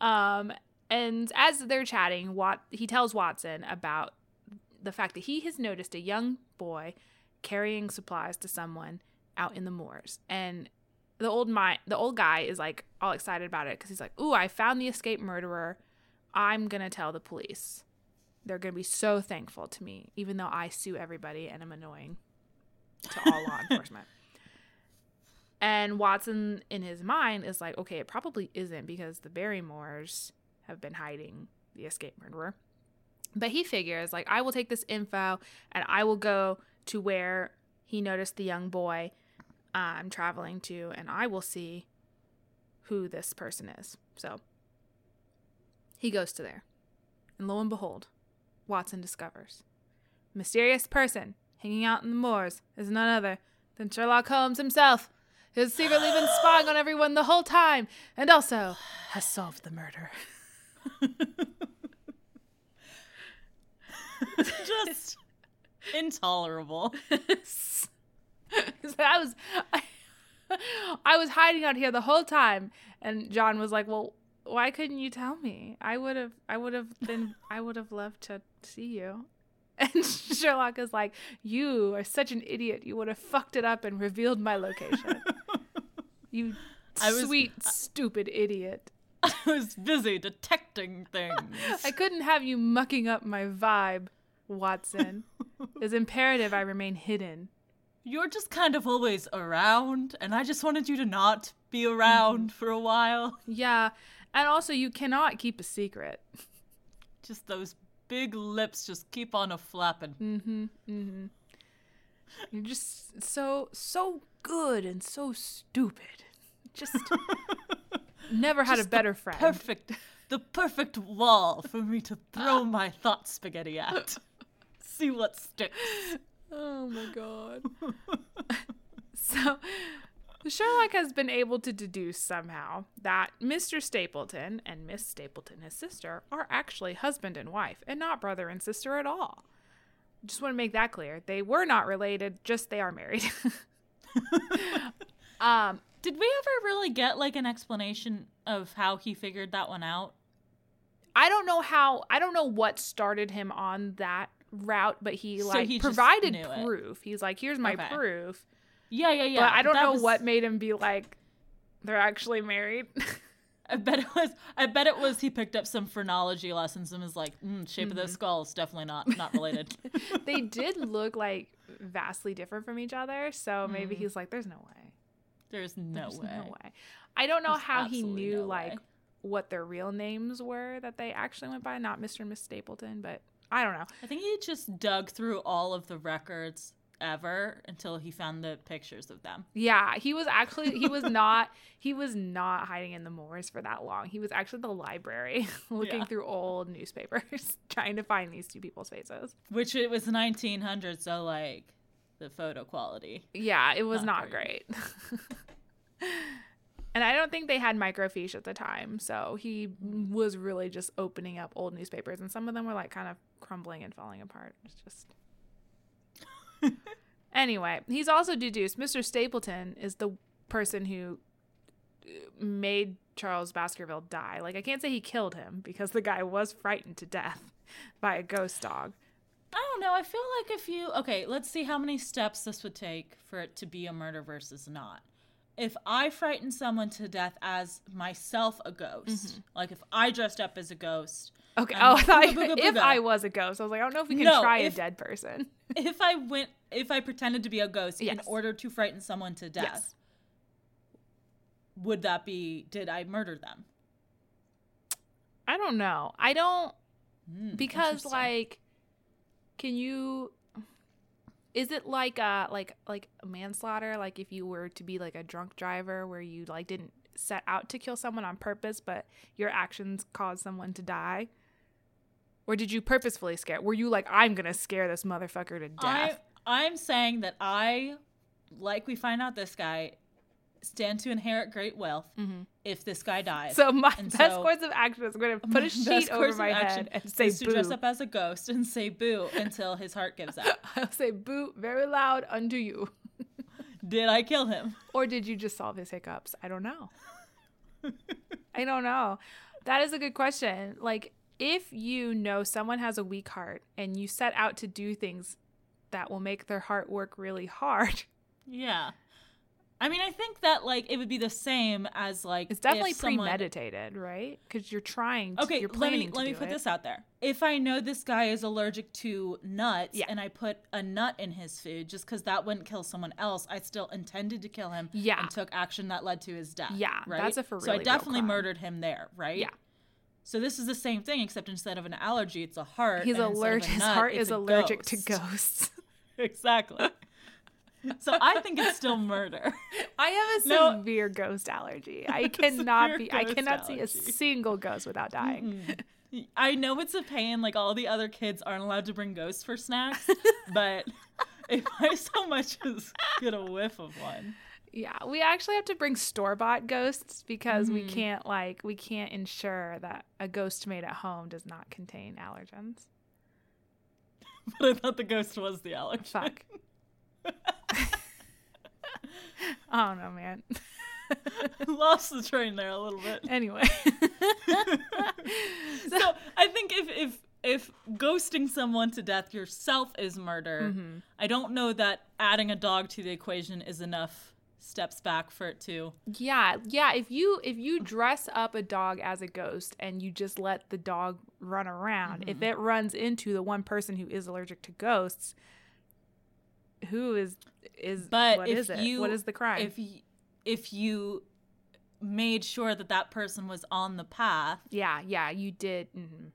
um, and as they're chatting, Wat- he tells Watson about the fact that he has noticed a young boy carrying supplies to someone out in the moors. And the old mi- the old guy is like all excited about it because he's like, "Ooh, I found the escaped murderer. I'm gonna tell the police. They're gonna be so thankful to me, even though I sue everybody and I'm annoying to all law enforcement." And Watson, in his mind, is like, "Okay, it probably isn't because the Barrymores have been hiding the escape murderer." But he figures, like, I will take this info and I will go to where he noticed the young boy I'm traveling to, and I will see who this person is. So he goes to there. And lo and behold, Watson discovers mysterious person hanging out in the moors is none other than Sherlock Holmes himself, who has secretly been spying on everyone the whole time and also has solved the murder. Just intolerable. so I was I, I was hiding out here the whole time and John was like, "Well, why couldn't you tell me? I would have I would have been I would have loved to see you." And Sherlock is like, You are such an idiot. You would have fucked it up and revealed my location. You I was- sweet, stupid idiot. I was busy detecting things. I couldn't have you mucking up my vibe, Watson. It's imperative I remain hidden. You're just kind of always around, and I just wanted you to not be around mm-hmm. for a while. Yeah. And also, you cannot keep a secret. Just those big lips just keep on a flapping. Mm-hmm. Mm-hmm. You're just so so good and so stupid. Just never had a Just the better friend. Perfect. The perfect wall for me to throw my thought spaghetti at. See what sticks. Oh my god. so Sherlock has been able to deduce somehow that Mr. Stapleton and Miss Stapleton, his sister, are actually husband and wife and not brother and sister at all. Just want to make that clear. They were not related, just they are married. um, Did we ever really get like an explanation of how he figured that one out? I don't know how I don't know what started him on that route, but he So like he provided knew it. proof. He's like, here's my Okay. proof. Yeah, yeah, yeah. but I don't that know was- what made him be like they're actually married. I bet it was. I bet it was. He picked up some phrenology lessons and was like, mm, "Shape of the Mm-hmm. skull is definitely not not related." they did look like vastly different from each other, so maybe Mhm. he's like, "There's no way. There's no There's way. no way." I don't know There's how he knew no like way. what their real names were that they actually went by, not Mr. and Miss Stapleton, but I don't know. I think he just dug through all of the records ever until he found the pictures of them. Yeah, he was actually he was not he was not hiding in the moors for that long. He was actually the library looking Yeah. through old newspapers trying to find these two people's faces. Which it was 1900, so like the photo quality. Yeah, it was Not not, great. and I don't think they had microfiche at the time, so he was really just opening up old newspapers and some of them were like kind of crumbling and falling apart. It's just Anyway, he's also deduced Mr. Stapleton is the person who uh, made Charles Baskerville die. Like I can't say he killed him because the guy was frightened to death by a ghost dog. I don't know. I feel like if you okay, let's see how many steps this would take for it to be a murder versus not. If I frighten someone to death as myself a ghost, like if I dressed up as a ghost, Okay. Um, oh, I thought if. I was a ghost, I was like, I don't know if we can No, try if- a dead person. if I went, if I pretended to be a ghost in order to frighten someone to death, Yes. would that be? Did I murder them? I don't know. I don't Hmm, because like, can you? Is it like a like like a manslaughter? Like if you were to be like a drunk driver where you like didn't set out to kill someone on purpose, but your actions caused someone to die? Or did you purposefully scare? Were you like, I'm gonna scare this motherfucker to death? I, I'm saying that I, like we find out this guy, stand to inherit great wealth Mhm. if this guy dies. So my And best so- course of action is gonna put a sheet over course of my action head and say is to dress up as a ghost and say boo until his heart gives out. I'll say boo very loud unto you. Did I kill him? Or did you just solve his hiccups? I don't know. I don't know. That is a good question. Like, if you know someone has a weak heart and you set out to do things that will make their heart work really hard, Yeah. I mean, I think that like it would be the same as like it's definitely someone- premeditated, right? Because you're trying. To, Okay, you're let planning me to let me put it. this out there. If I know this guy is allergic to nuts Yeah. and I put a nut in his food just because that wouldn't kill someone else, I still intended to kill him Yeah. and took action that led to his death. Yeah, right? that's a for real. So I definitely murdered him there, right? Yeah. So this is the same thing, except instead of an allergy, it's a heart. He's and instead of a allergic. His nut, heart is allergic ghost. to ghosts. exactly. so I think it's still murder. I have a No. severe ghost allergy. I cannot be. I cannot see a single ghost without dying. I know it's a pain, like all the other kids aren't allowed to bring ghosts for snacks, but if I so much as get a whiff of one, Yeah, we actually have to bring store bought ghosts because we Mhm. can't like we can't ensure that a ghost made at home does not contain allergens. but I thought the ghost was the allergen. Fuck. oh don't man. Lost the train there a little bit. anyway. so I think if if if ghosting someone to death yourself is murder, Mm-hmm. I don't know that adding a dog to the equation is enough steps back for it to. Yeah, yeah. If you if you dress up a dog as a ghost and you just let the dog run around, if Mm-hmm. it runs into the one person who is allergic to ghosts, who is is But what if is it? you what is the crime? If y- if you made sure that that person was on the path, yeah, yeah, you did. hmm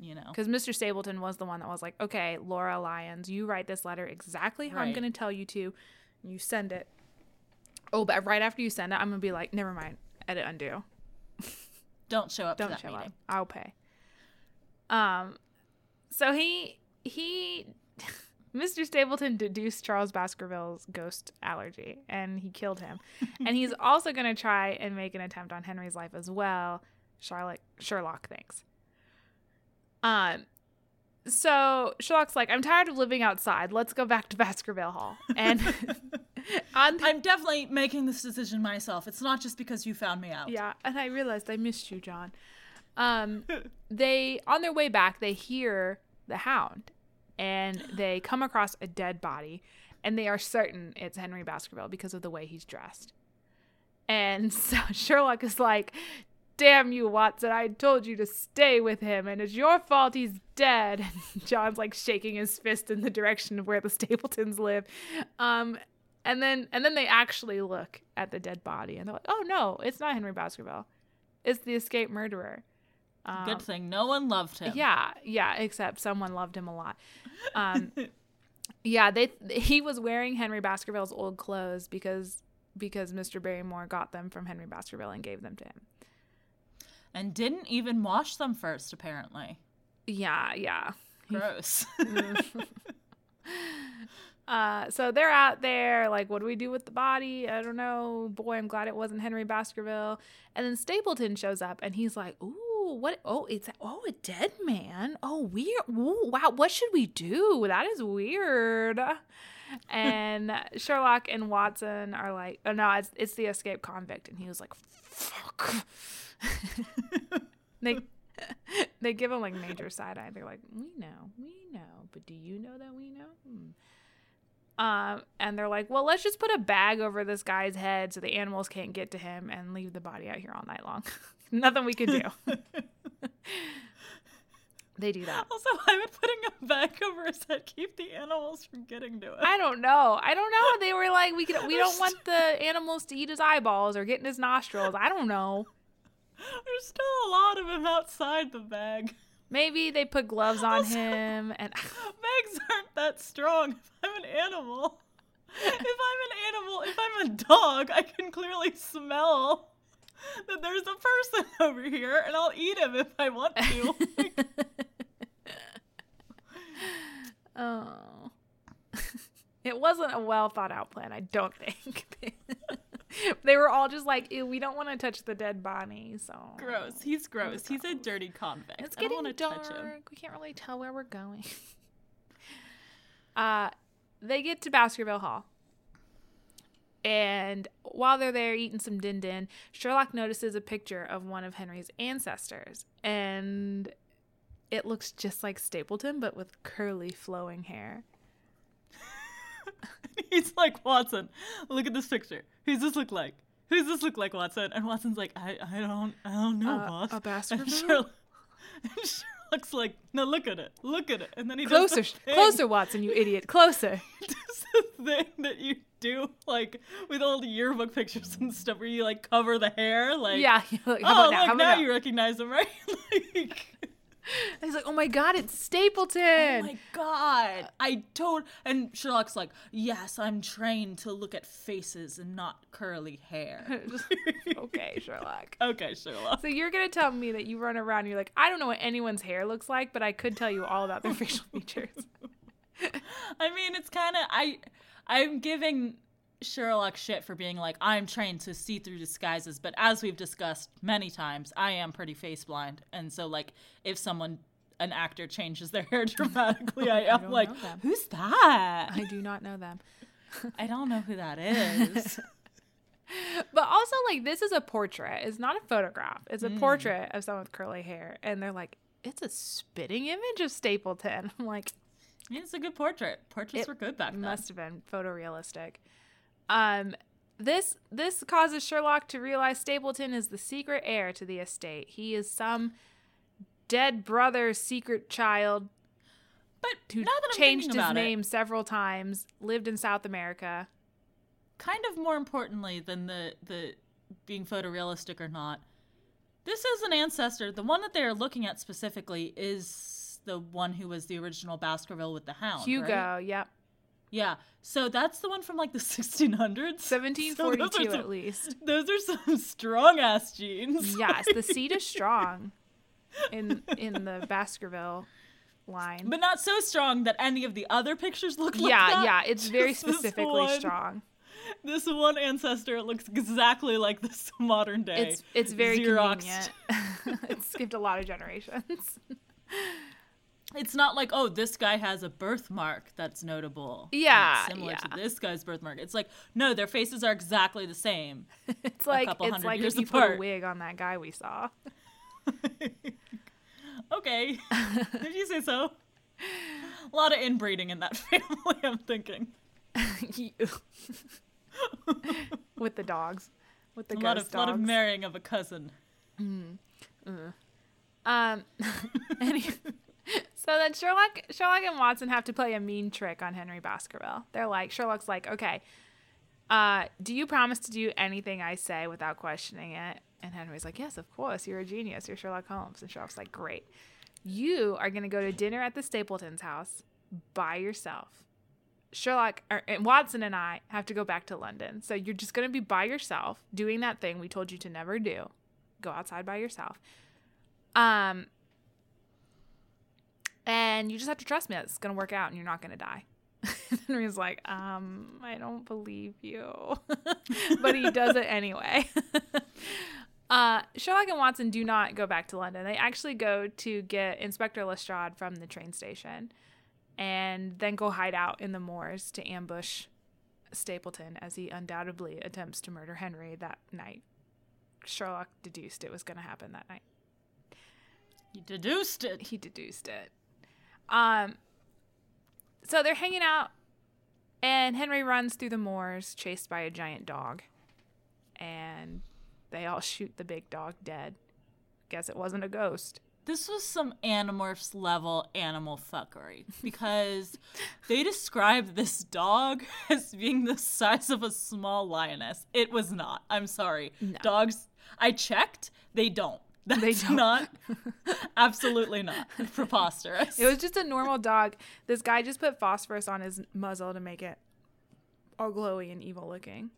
you know. Because Mr. Stapleton was the one that was like, okay, Laura Lyons, you write this letter exactly how I'm going to tell you to. You send it. Oh, but right after you send it, I'm going to be like, never mind, edit undo. Don't show up to Don't that show meeting. up. I'll pay. Um, so he he, Mr. Stapleton deduced Charles Baskerville's ghost allergy, and he killed him. and he's also going to try and make an attempt on Henry's life as well. Charlotte Sherlock thinks. Um. So Sherlock's like, I'm tired of living outside. Let's go back to Baskerville Hall. And the- I'm definitely making this decision myself. It's not just because you found me out. Yeah, and I realized I missed you, John. Um, they on their way back, they hear the hound, and they come across a dead body, and they are certain it's Henry Baskerville because of the way he's dressed. And so Sherlock is like, "Damn you, Watson! I told you to stay with him, and it's your fault he's dead." And John's like shaking his fist in the direction of where the Stapletons live. Um, and then and then they actually look at the dead body and they're like, "Oh no, it's not Henry Baskerville. It's the escaped murderer." Um, Good thing no one loved him. Yeah, yeah, except someone loved him a lot. Um, yeah, they he was wearing Henry Baskerville's old clothes because because Mr. Barrymore got them from Henry Baskerville and gave them to him. And didn't even wash them first, apparently. Yeah, yeah. Gross. Uh, so they're out there, like, what do we do with the body? I don't know. Boy, I'm glad it wasn't Henry Baskerville. And then Stapleton shows up and he's like, Ooh, what? Oh, it's, oh, a dead man. Oh, weird. Ooh, wow. What should we do? That is weird. And Sherlock and Watson are like, oh, no, it's, it's the escaped convict. And he was like, fuck. they, they give him like major side eye. They're like, we know, we know, but do you know that we know? Hmm. Um, and they're like, well, let's just put a bag over this guy's head so the animals can't get to him and leave the body out here all night long. Nothing we can do. they do that. also, why would putting a bag over his head keep the animals from getting to it? I don't know. I don't know. They were like, we could, we don't want the animals to eat his eyeballs or get in his nostrils. I don't know. There's still a lot of him outside the bag. Maybe they put gloves on Also- him and Bags aren't that strong if I'm an animal. If I'm an animal, if I'm a dog, I can clearly smell that there's a person over here and I'll eat him if I want to. Oh. it wasn't a well thought out plan, I don't think. they were all just like, Ew, we don't want to touch the dead body, so gross. He's gross. He's a dirty convict. It's I don't getting touch him. dark. We can't really tell where we're going. uh they get to Baskerville Hall. And while they're there eating some din din, Sherlock notices a picture of one of Henry's ancestors. And it looks just like Stapleton, but with curly, flowing hair. He's like, Watson, look at this picture. Who's this look like? Who's this look like, Watson? And Watson's like, I, I don't, I don't know, Uh, boss. a And, Baskerville? Sherlock, and Sherlock's like, no, look at it, look at it. And then he does Closer, the closer, Watson, you idiot. Closer. he does the thing that you do, like with all the yearbook pictures and stuff, where you like cover the hair, like, Yeah. Like, oh, look, now now? you recognize him, right? like, And he's like, oh my god, it's oh Stapleton. Oh my god. I told and Sherlock's like, "Yes, I'm trained to look at faces and not curly hair." okay, Sherlock. okay, Sherlock. So you're gonna tell me that you run around and you're like, I don't know what anyone's hair looks like, but I could tell you all about their facial features. I mean, it's kind of I I'm giving Sherlock shit for being like, "I'm trained to see through disguises," but as we've discussed many times, I am pretty face blind. And so like if someone an actor changes their hair dramatically, oh, I am don't like, "Who's that?" I do not know them. I don't know who that is. But also, like, this is a portrait. It's not a photograph. It's a mm. portrait of someone with curly hair. And they're like, it's a spitting image of Stapleton. I'm like, I it's a good portrait. Portraits It were good back then. must have been photorealistic. Um, this this causes Sherlock to realize Stapleton is the secret heir to the estate. He is some dead brother's secret child But who changed his name it, several times, lived in South America. kind of more importantly than the the being photorealistic or not, this is an ancestor. The one that they are looking at specifically is the one who was the original Baskerville with the hound. Hugo, right? yep. Yeah. So that's the one from like the 1600s. So 1742 some- at least. Those are some strong ass genes. Yes, the seed is strong in in the Baskerville line. But not so strong that any of the other pictures look like yeah, that. yeah, it's very Just this specifically one. strong. This one ancestor looks exactly like this modern day. It's it's very Xeroxed. convenient. it skipped a lot of generations. It's not like, oh, this guy has a birthmark that's notable. Yeah, similar to this guy's birthmark. It's like, no, their faces are exactly the same. It's like it's like if you put a wig on that guy we saw. okay. Did you say so? A lot of inbreeding in that family, I'm thinking. with the dogs, with the A lot of, dogs. lot of marrying of a cousin. Um, any, so then Sherlock, Sherlock and Watson have to play a mean trick on Henry Baskerville. They're like, Sherlock's like, okay, uh, do you promise to do anything I say without questioning it? And Henry's like, yes, of course. You're a genius. You're Sherlock Holmes. And Sherlock's like, great. You are going to go to dinner at the Stapletons' house by yourself. Sherlock or, and Watson and I have to go back to London. So you're just going to be by yourself doing that thing we told you to never do. Go outside by yourself. Um and you just have to trust me that it's going to work out and you're not going to die. Henry's like, um, I don't believe you. but he does it anyway. uh, Sherlock and Watson do not go back to London. They actually go to get Inspector Lestrade from the train station and then go hide out in the moors to ambush Stapleton as he undoubtedly attempts to murder Henry that night. Sherlock deduced it was going to happen that night. He deduced it. He deduced it. Um, so they're hanging out, and Henry runs through the moors, chased by a giant dog, and they all shoot the big dog dead. Guess it wasn't a ghost. This was some Animorphs level animal fuckery because they described this dog as being the size of a small lioness. It was not. I'm sorry. Dogs, I checked, they don't. That's They don't. not. Absolutely not. Preposterous. It was just a normal dog. This guy just put phosphorus on his muzzle to make it all glowy and evil looking.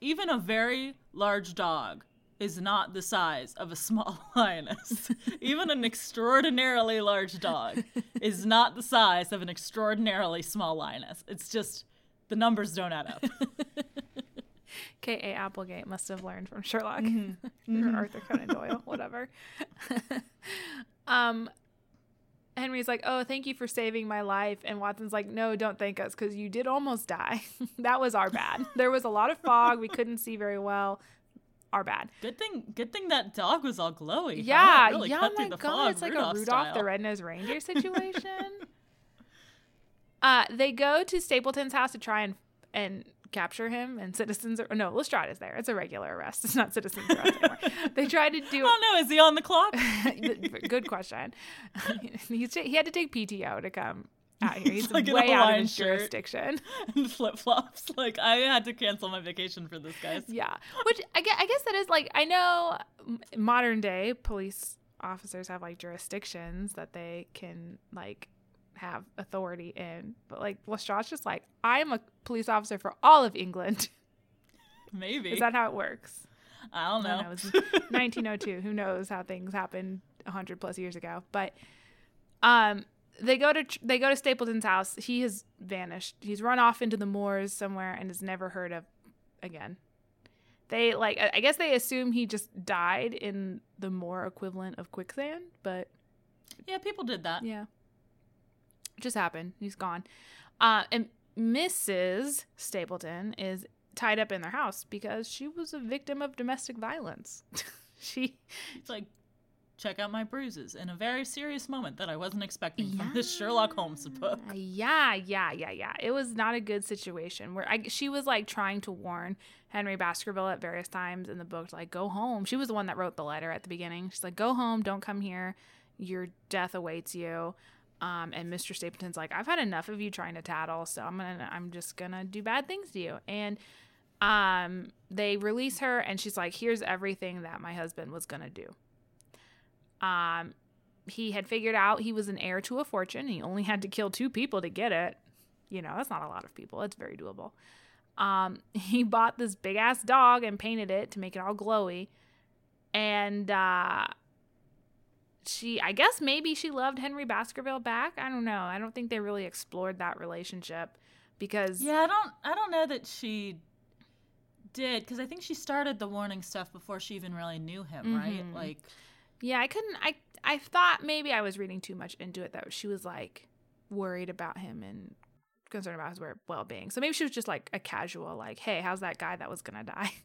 Even a very large dog is not the size of a small lioness. Even an extraordinarily large dog is not the size of an extraordinarily small lioness. It's just the numbers don't add up. K.A. Applegate must have learned from Sherlock or Arthur Conan Doyle, whatever. um, Henry's like, "Oh, thank you for saving my life," and Watson's like, "No, don't thank us because you did almost die. that was our bad. There was a lot of fog. We couldn't see very well. Our bad. Good thing, good thing that dog was all glowy. Yeah, really yeah. Oh my god, fog, it's like Rudolph a Rudolph style. the Red-Nosed Reindeer situation." uh, they go to Stapleton's house to try and and capture him, and citizens are no Lestrade is there. It's a regular arrest. It's not citizens arrest anymore. they tried to do Oh no, is he on the clock? Good question. He's, he had to take PTO to come out here. He's like way out of his jurisdiction. and flip flops. Like I had to cancel my vacation for this, guys. Yeah, which I guess, I guess that is like I know modern day police officers have like jurisdictions that they can like have authority in, but like Lestrade's just like I'm a police officer for all of England. Maybe. is that how it works? I don't I know. don't know. It 1902. Who knows how things happened 100 plus years ago? But um, they go to they go to Stapleton's house. He has vanished. He's run off into the moors somewhere and is never heard of again. They like I I guess they assume he just died in the moor equivalent of quicksand, but yeah, people did that. yeah, it just happened. He's gone. Uh, and Mrs. Stapleton is tied up in their house because she was a victim of domestic violence. she It's like check out my bruises in a very serious moment that I wasn't expecting from this Sherlock Holmes book. Yeah, yeah, yeah, yeah. It was not a good situation where I, she was like trying to warn Henry Baskerville at various times in the book, like, go home. She was the one that wrote the letter at the beginning. She's like, go home, don't come here. Your death awaits you. Um, and Mr. Stapleton's like, I've had enough of you trying to tattle, so I'm gonna, I'm just gonna do bad things to you. And um, they release her, and she's like, here's everything that my husband was gonna do. Um, he had figured out he was an heir to a fortune. He only had to kill two people to get it. You know, that's not a lot of people. It's very doable. Um, he bought this big ass dog and painted it to make it all glowy. And uh, she, I guess maybe she loved Henry Baskerville back. I don't know. I don't think they really explored that relationship because Yeah, I don't I don't know that she did because I think she started the warning stuff before she even really knew him, right? Mhm. Like Yeah, I couldn't. I I thought maybe I was reading too much into it. Though she was like worried about him and concerned about his well being. So maybe she was just like a casual, like, "Hey, how's that guy that was gonna die?"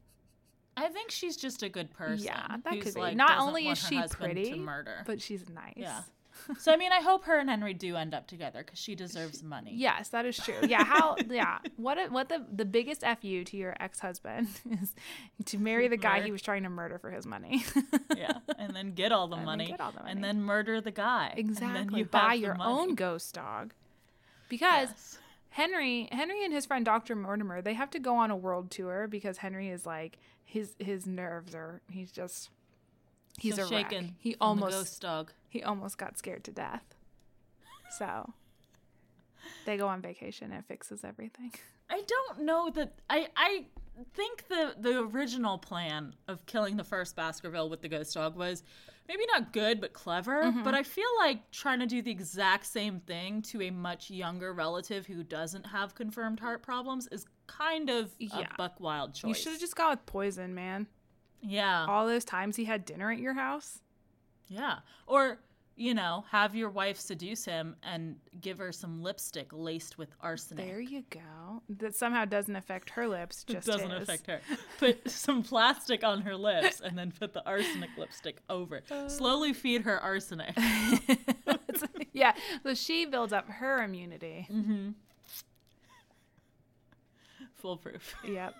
I think she's just a good person. Yeah, that could be. like, Not only is she pretty, to murder. But she's nice. Yeah. so I mean, I hope her and Henry do end up together because she deserves money. Yes, that is true. Yeah, how? yeah, what? A, what the the biggest fu to your ex husband is to marry the guy he was trying to murder for his money. yeah, and then get all the And money, get all the and then murder the guy. and then exactly. you Buy your money. own ghost dog, because Yes. Henry Henry and his friend Dr. Mortimer, they have to go on a world tour because Henry is like his his nerves are he's just he's So a wreck. shaken. He from the almost ghost dog. he almost got scared to death. So they go on vacation and it fixes everything. I don't know that I I think the the original plan of killing the first Baskerville with the ghost dog was maybe not good but clever. Mm-hmm. But I feel like trying to do the exact same thing to a much younger relative who doesn't have confirmed heart problems is kind of Yeah. a buck wild choice. You should have just gone with poison, man. yeah, All those times he had dinner at your house. yeah, or you know, have your wife seduce him and give her some lipstick laced with arsenic. There you go. That somehow doesn't affect her lips. It Just doesn't his. affect her. Put some plastic on her lips and then put the arsenic lipstick over it. Slowly feed her arsenic. yeah. So she builds up her immunity. Mm-hmm. Foolproof. Yep.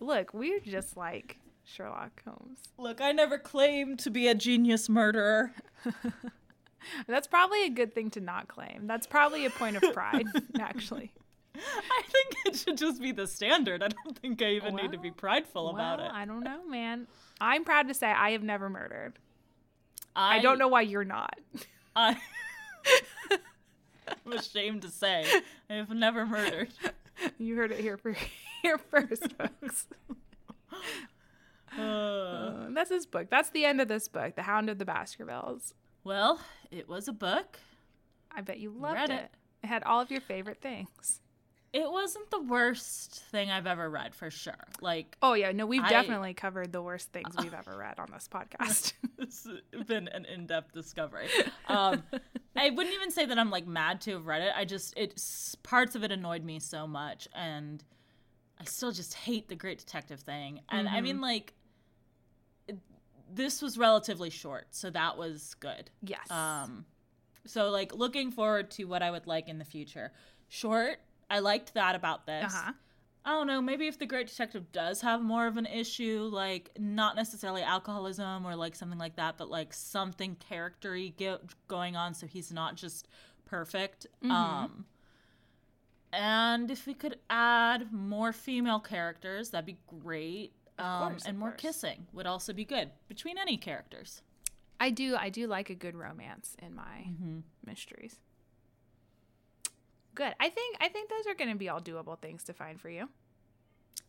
Look, we're just like Sherlock Holmes. Look, I never claimed to be a genius murderer. That's probably a good thing to not claim. That's probably a point of pride, actually. I think it should just be the standard. I don't think I even need to be Well, prideful about it. I don't know, man. I'm proud to say I have never murdered. I, don't know why you're not. I, I'm ashamed to say I have never murdered. You heard it here, for, here first, folks. Uh, Uh, that's his book. That's the end of this book, The Hound of the Baskervilles. well, it was a book. I bet you loved Read it. it. It had all of your favorite things. It wasn't the worst thing I've ever read, for sure. Like, Oh yeah, no, we've I- definitely covered the worst things we've ever read on this podcast. it's been an in-depth discovery. Um, I wouldn't even say that I'm like mad to have read it. I just it parts of it annoyed me so much, and I still just hate the Great Detective thing. And I mean, like, it, this was relatively short, so that was good. yes. Um, so like looking forward to what I would like in the future. Short, I liked that about this. uh-huh. I don't know, maybe if the great detective does have more of an issue, like not necessarily alcoholism or like something like that, but like something charactery go- going on so he's not just perfect. Um and if we could add more female characters, that'd be great. Um, course, and more course. kissing would also be good between any characters. I do I do like a good romance in my Mm-hmm. mysteries. Good. I think I think those are going to be all doable things to find for you.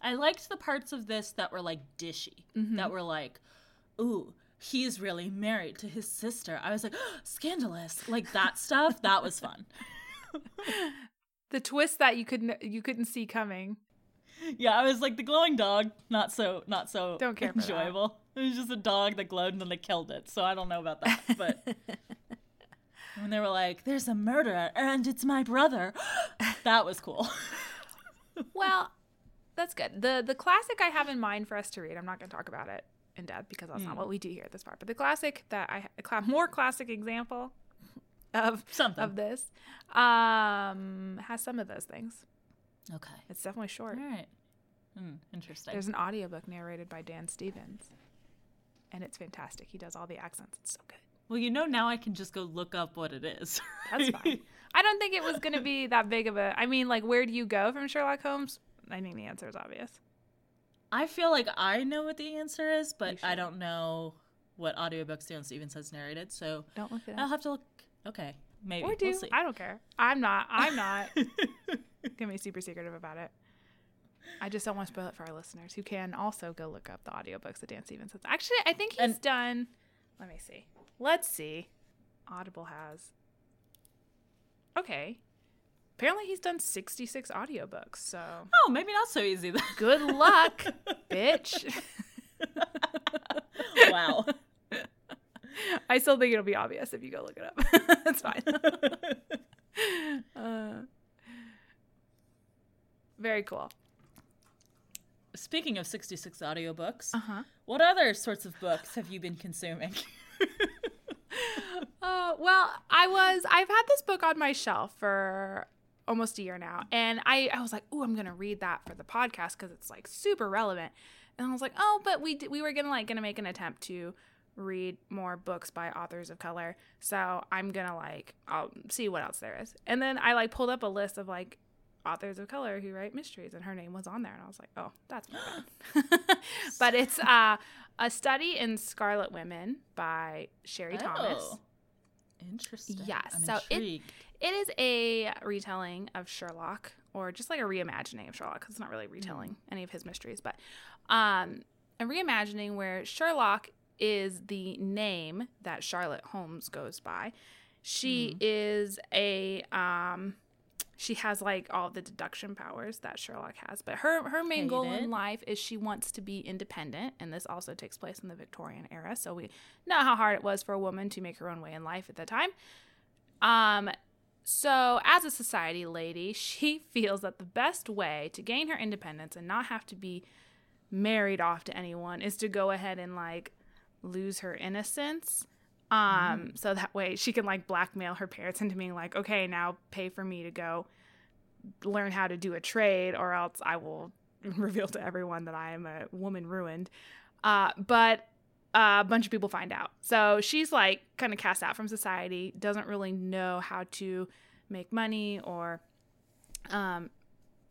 I liked the parts of this that were like dishy, Mm-hmm. that were like, ooh, he's really married to his sister. I was like, scandalous. Like that stuff, that was fun. The twist that you couldn't you couldn't see coming. Yeah, I was like the glowing dog, not so not so Don't care enjoyable. It was just a dog that glowed and then they killed it. So I don't know about that. But when they were like, There's a murderer and it's my brother, that was cool. Well, that's good. The the classic I have in mind for us to read, I'm not going to talk about it in depth because that's not what we do here at this part. But the classic that I a cla- more classic example of Something. of this um has some of those things. Okay. It's definitely short. All right. Hmm, interesting. There's an audiobook narrated by Dan Stevens. And it's fantastic. He does all the accents. It's so good. well, you know, now I can just go look up what it is. That's fine. I don't think it was going to be that big of a. I mean, like, where do you go from Sherlock Holmes? I think the answer is obvious. I feel like I know what the answer is, but I don't know what audiobooks Dan Stevens has narrated, so Don't look at it I'll have to look. Okay, maybe. Or do. We'll see. I don't care. I'm not. I'm not to be super secretive about it. I just don't want to spoil it for our listeners who can also go look up the audiobooks that Dan Stevens has. Actually, I think he's And- done. Let me see. Let's see. Audible has. Okay. Apparently, he's done 66 audiobooks. So oh, maybe not so easy then. good luck, bitch. wow. I still think it'll be obvious if you go look it up. That's fine. uh, very cool. Speaking of 66 audiobooks, Uh huh. what other sorts of books have you been consuming? Uh, well, I was I've had this book on my shelf for almost a year now, and I I was like, oh, I'm gonna read that for the podcast because it's like super relevant. And I was like, oh, but we d- we were gonna like gonna make an attempt to read more books by authors of color, so I'm gonna like I'll see what else there is. And then I like pulled up a list of like authors of color who write mysteries, and her name was on there, and I was like, oh, that's my bad. but it's uh, a study in Scarlet Women by Sherry Thomas. Oh, Interesting. Yes, so it- It is a retelling of Sherlock, or just like a reimagining of Sherlock, 'cause it's not really retelling any of his mysteries, but um, a reimagining where Sherlock is the name that Charlotte Holmes goes by. She is a um, she has like all the deduction powers that Sherlock has, but her her main goal Hate in life is she wants to be independent, and this also takes place in the Victorian era. So we know how hard it was for a woman to make her own way in life at the time. Um, so as a society lady, she feels that the best way to gain her independence and not have to be married off to anyone is to go ahead and like lose her innocence. Um, so that way she can like blackmail her parents into being like, okay, now pay for me to go learn how to do a trade, or else I will reveal to everyone that I am a woman ruined. Uh, but uh, a bunch of people find out. So she's like kind of cast out from society, doesn't really know how to make money or um,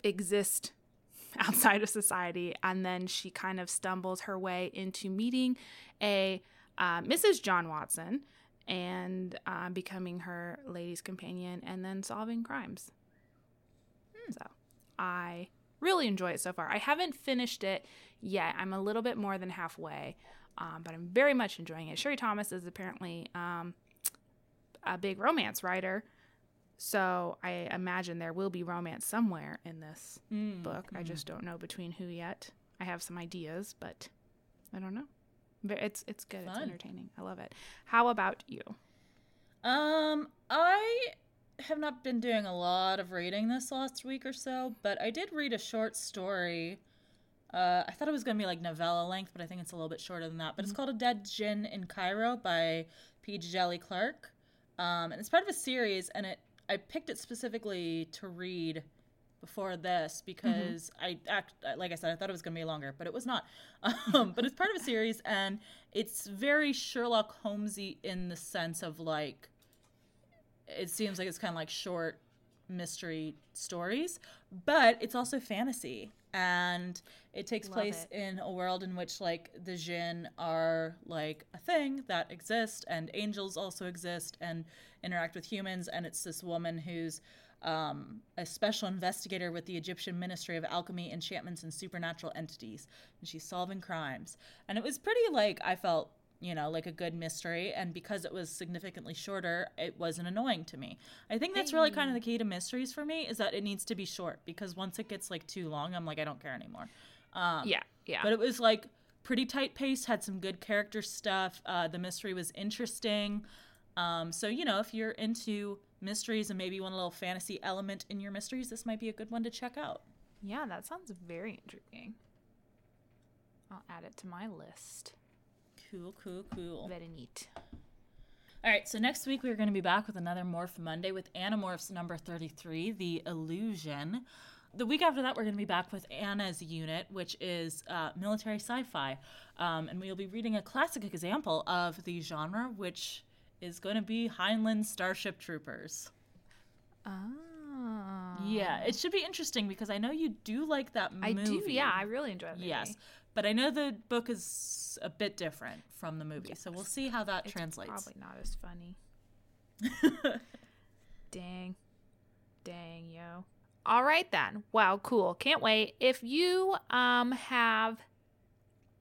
exist outside of society. And then she kind of stumbles her way into meeting a uh, Mrs. John Watson and uh, becoming her lady's companion and then solving crimes. So I really enjoy it so far. I haven't finished it yet. I'm a little bit more than halfway, um, but I'm very much enjoying it. Sherry Thomas is apparently um, a big romance writer. So I imagine there will be romance somewhere in this Mm, book. I just don't know between who yet. I have some ideas, but I don't know. It's it's good. It's entertaining. I love it. How about you? Um, I have not been doing a lot of reading this last week or so, but I did read a short story. Uh, I thought it was going to be like novella length, but I think it's a little bit shorter than that. But it's called A Dead Djinn in Cairo by P. Djèlí Clark. Um, and it's part of a series, and it I picked it specifically to read before this because I act like I said I thought it was going to be longer, but it was not. Um, but it's part of a series, and it's very Sherlock Holmesy in the sense of like it seems like it's kind of like short mystery stories, but it's also fantasy. And it takes Love place it. in a world in which, like, the Jinn are like a thing that exists, and angels also exist and interact with humans. And it's this woman who's um, a special investigator with the Egyptian Ministry of Alchemy, Enchantments, and Supernatural Entities. And she's solving crimes. And it was pretty, like, I felt you know, like a good mystery. And because it was significantly shorter, it wasn't annoying to me. I think that's really kind of the key to mysteries for me is that it needs to be short because once it gets like too long, I'm like, I don't care anymore. Um, Yeah, yeah. But it was like pretty tight paced, had some good character stuff. Uh, the mystery was interesting. Um, so, you know, if you're into mysteries and maybe you want a little fantasy element in your mysteries, this might be a good one to check out. yeah, that sounds very intriguing. I'll add it to my list. Cool, cool, cool. Very neat. All right, so next week we're going to be back with another Morph Monday with Animorphs number 33, The Illusion. The week after that, we're going to be back with Anna's unit, which is uh, military sci fi. Um, and we'll be reading a classic example of the genre, which is going to be Heinlein Starship Troopers. Oh. Yeah, it should be interesting because I know you do like that movie. I do. Yeah, I really enjoy it. Yes, but I know the book is a bit different from the movie, so we'll see how that It's translates. probably not as funny. Dang. Dang, yo. All right then. Wow, cool. Can't wait. If you um have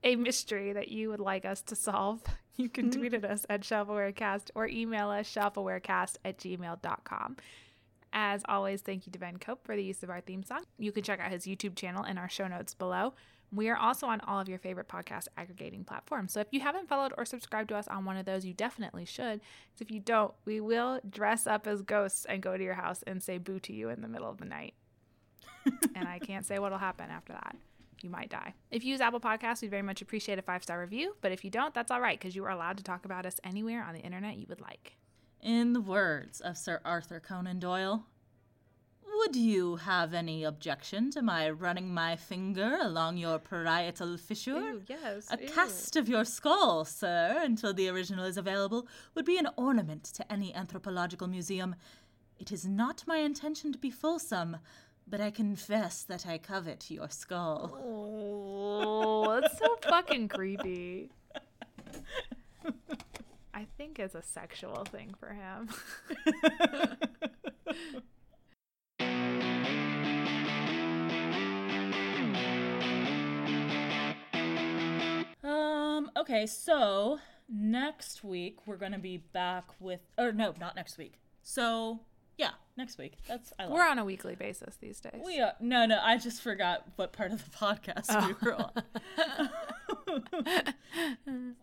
a mystery that you would like us to solve, you can hmm? tweet at us at shelfawarecast or email us shelfawarecast at gmail.com. As always, thank you to Ben Cope for the use of our theme song. You can check out his YouTube channel in our show notes below. We are also on all of your favorite podcast aggregating platforms. So if you haven't followed or subscribed to us on one of those, you definitely should. Because if you don't, we will dress up as ghosts and go to your house and say boo to you in the middle of the night. and I can't say what'll happen after that. You might die. If you use Apple Podcasts, we'd very much appreciate a five star review. But if you don't, that's all right because you are allowed to talk about us anywhere on the internet you would like. In the words of Sir Arthur Conan Doyle, would you have any objection to my running my finger along your parietal fissure? yes. A cast of your skull, sir, until the original is available, would be an ornament to any anthropological museum. It is not my intention to be fulsome, but I confess that I covet your skull. Oh, that's so fucking creepy. I think it's a sexual thing for him. Um, okay, so next week we're gonna be back with or no, not next week. So yeah, next week. That's I love. We're on a weekly basis these days. We are, no, no. I just forgot what part of the podcast oh. we were on. Oh.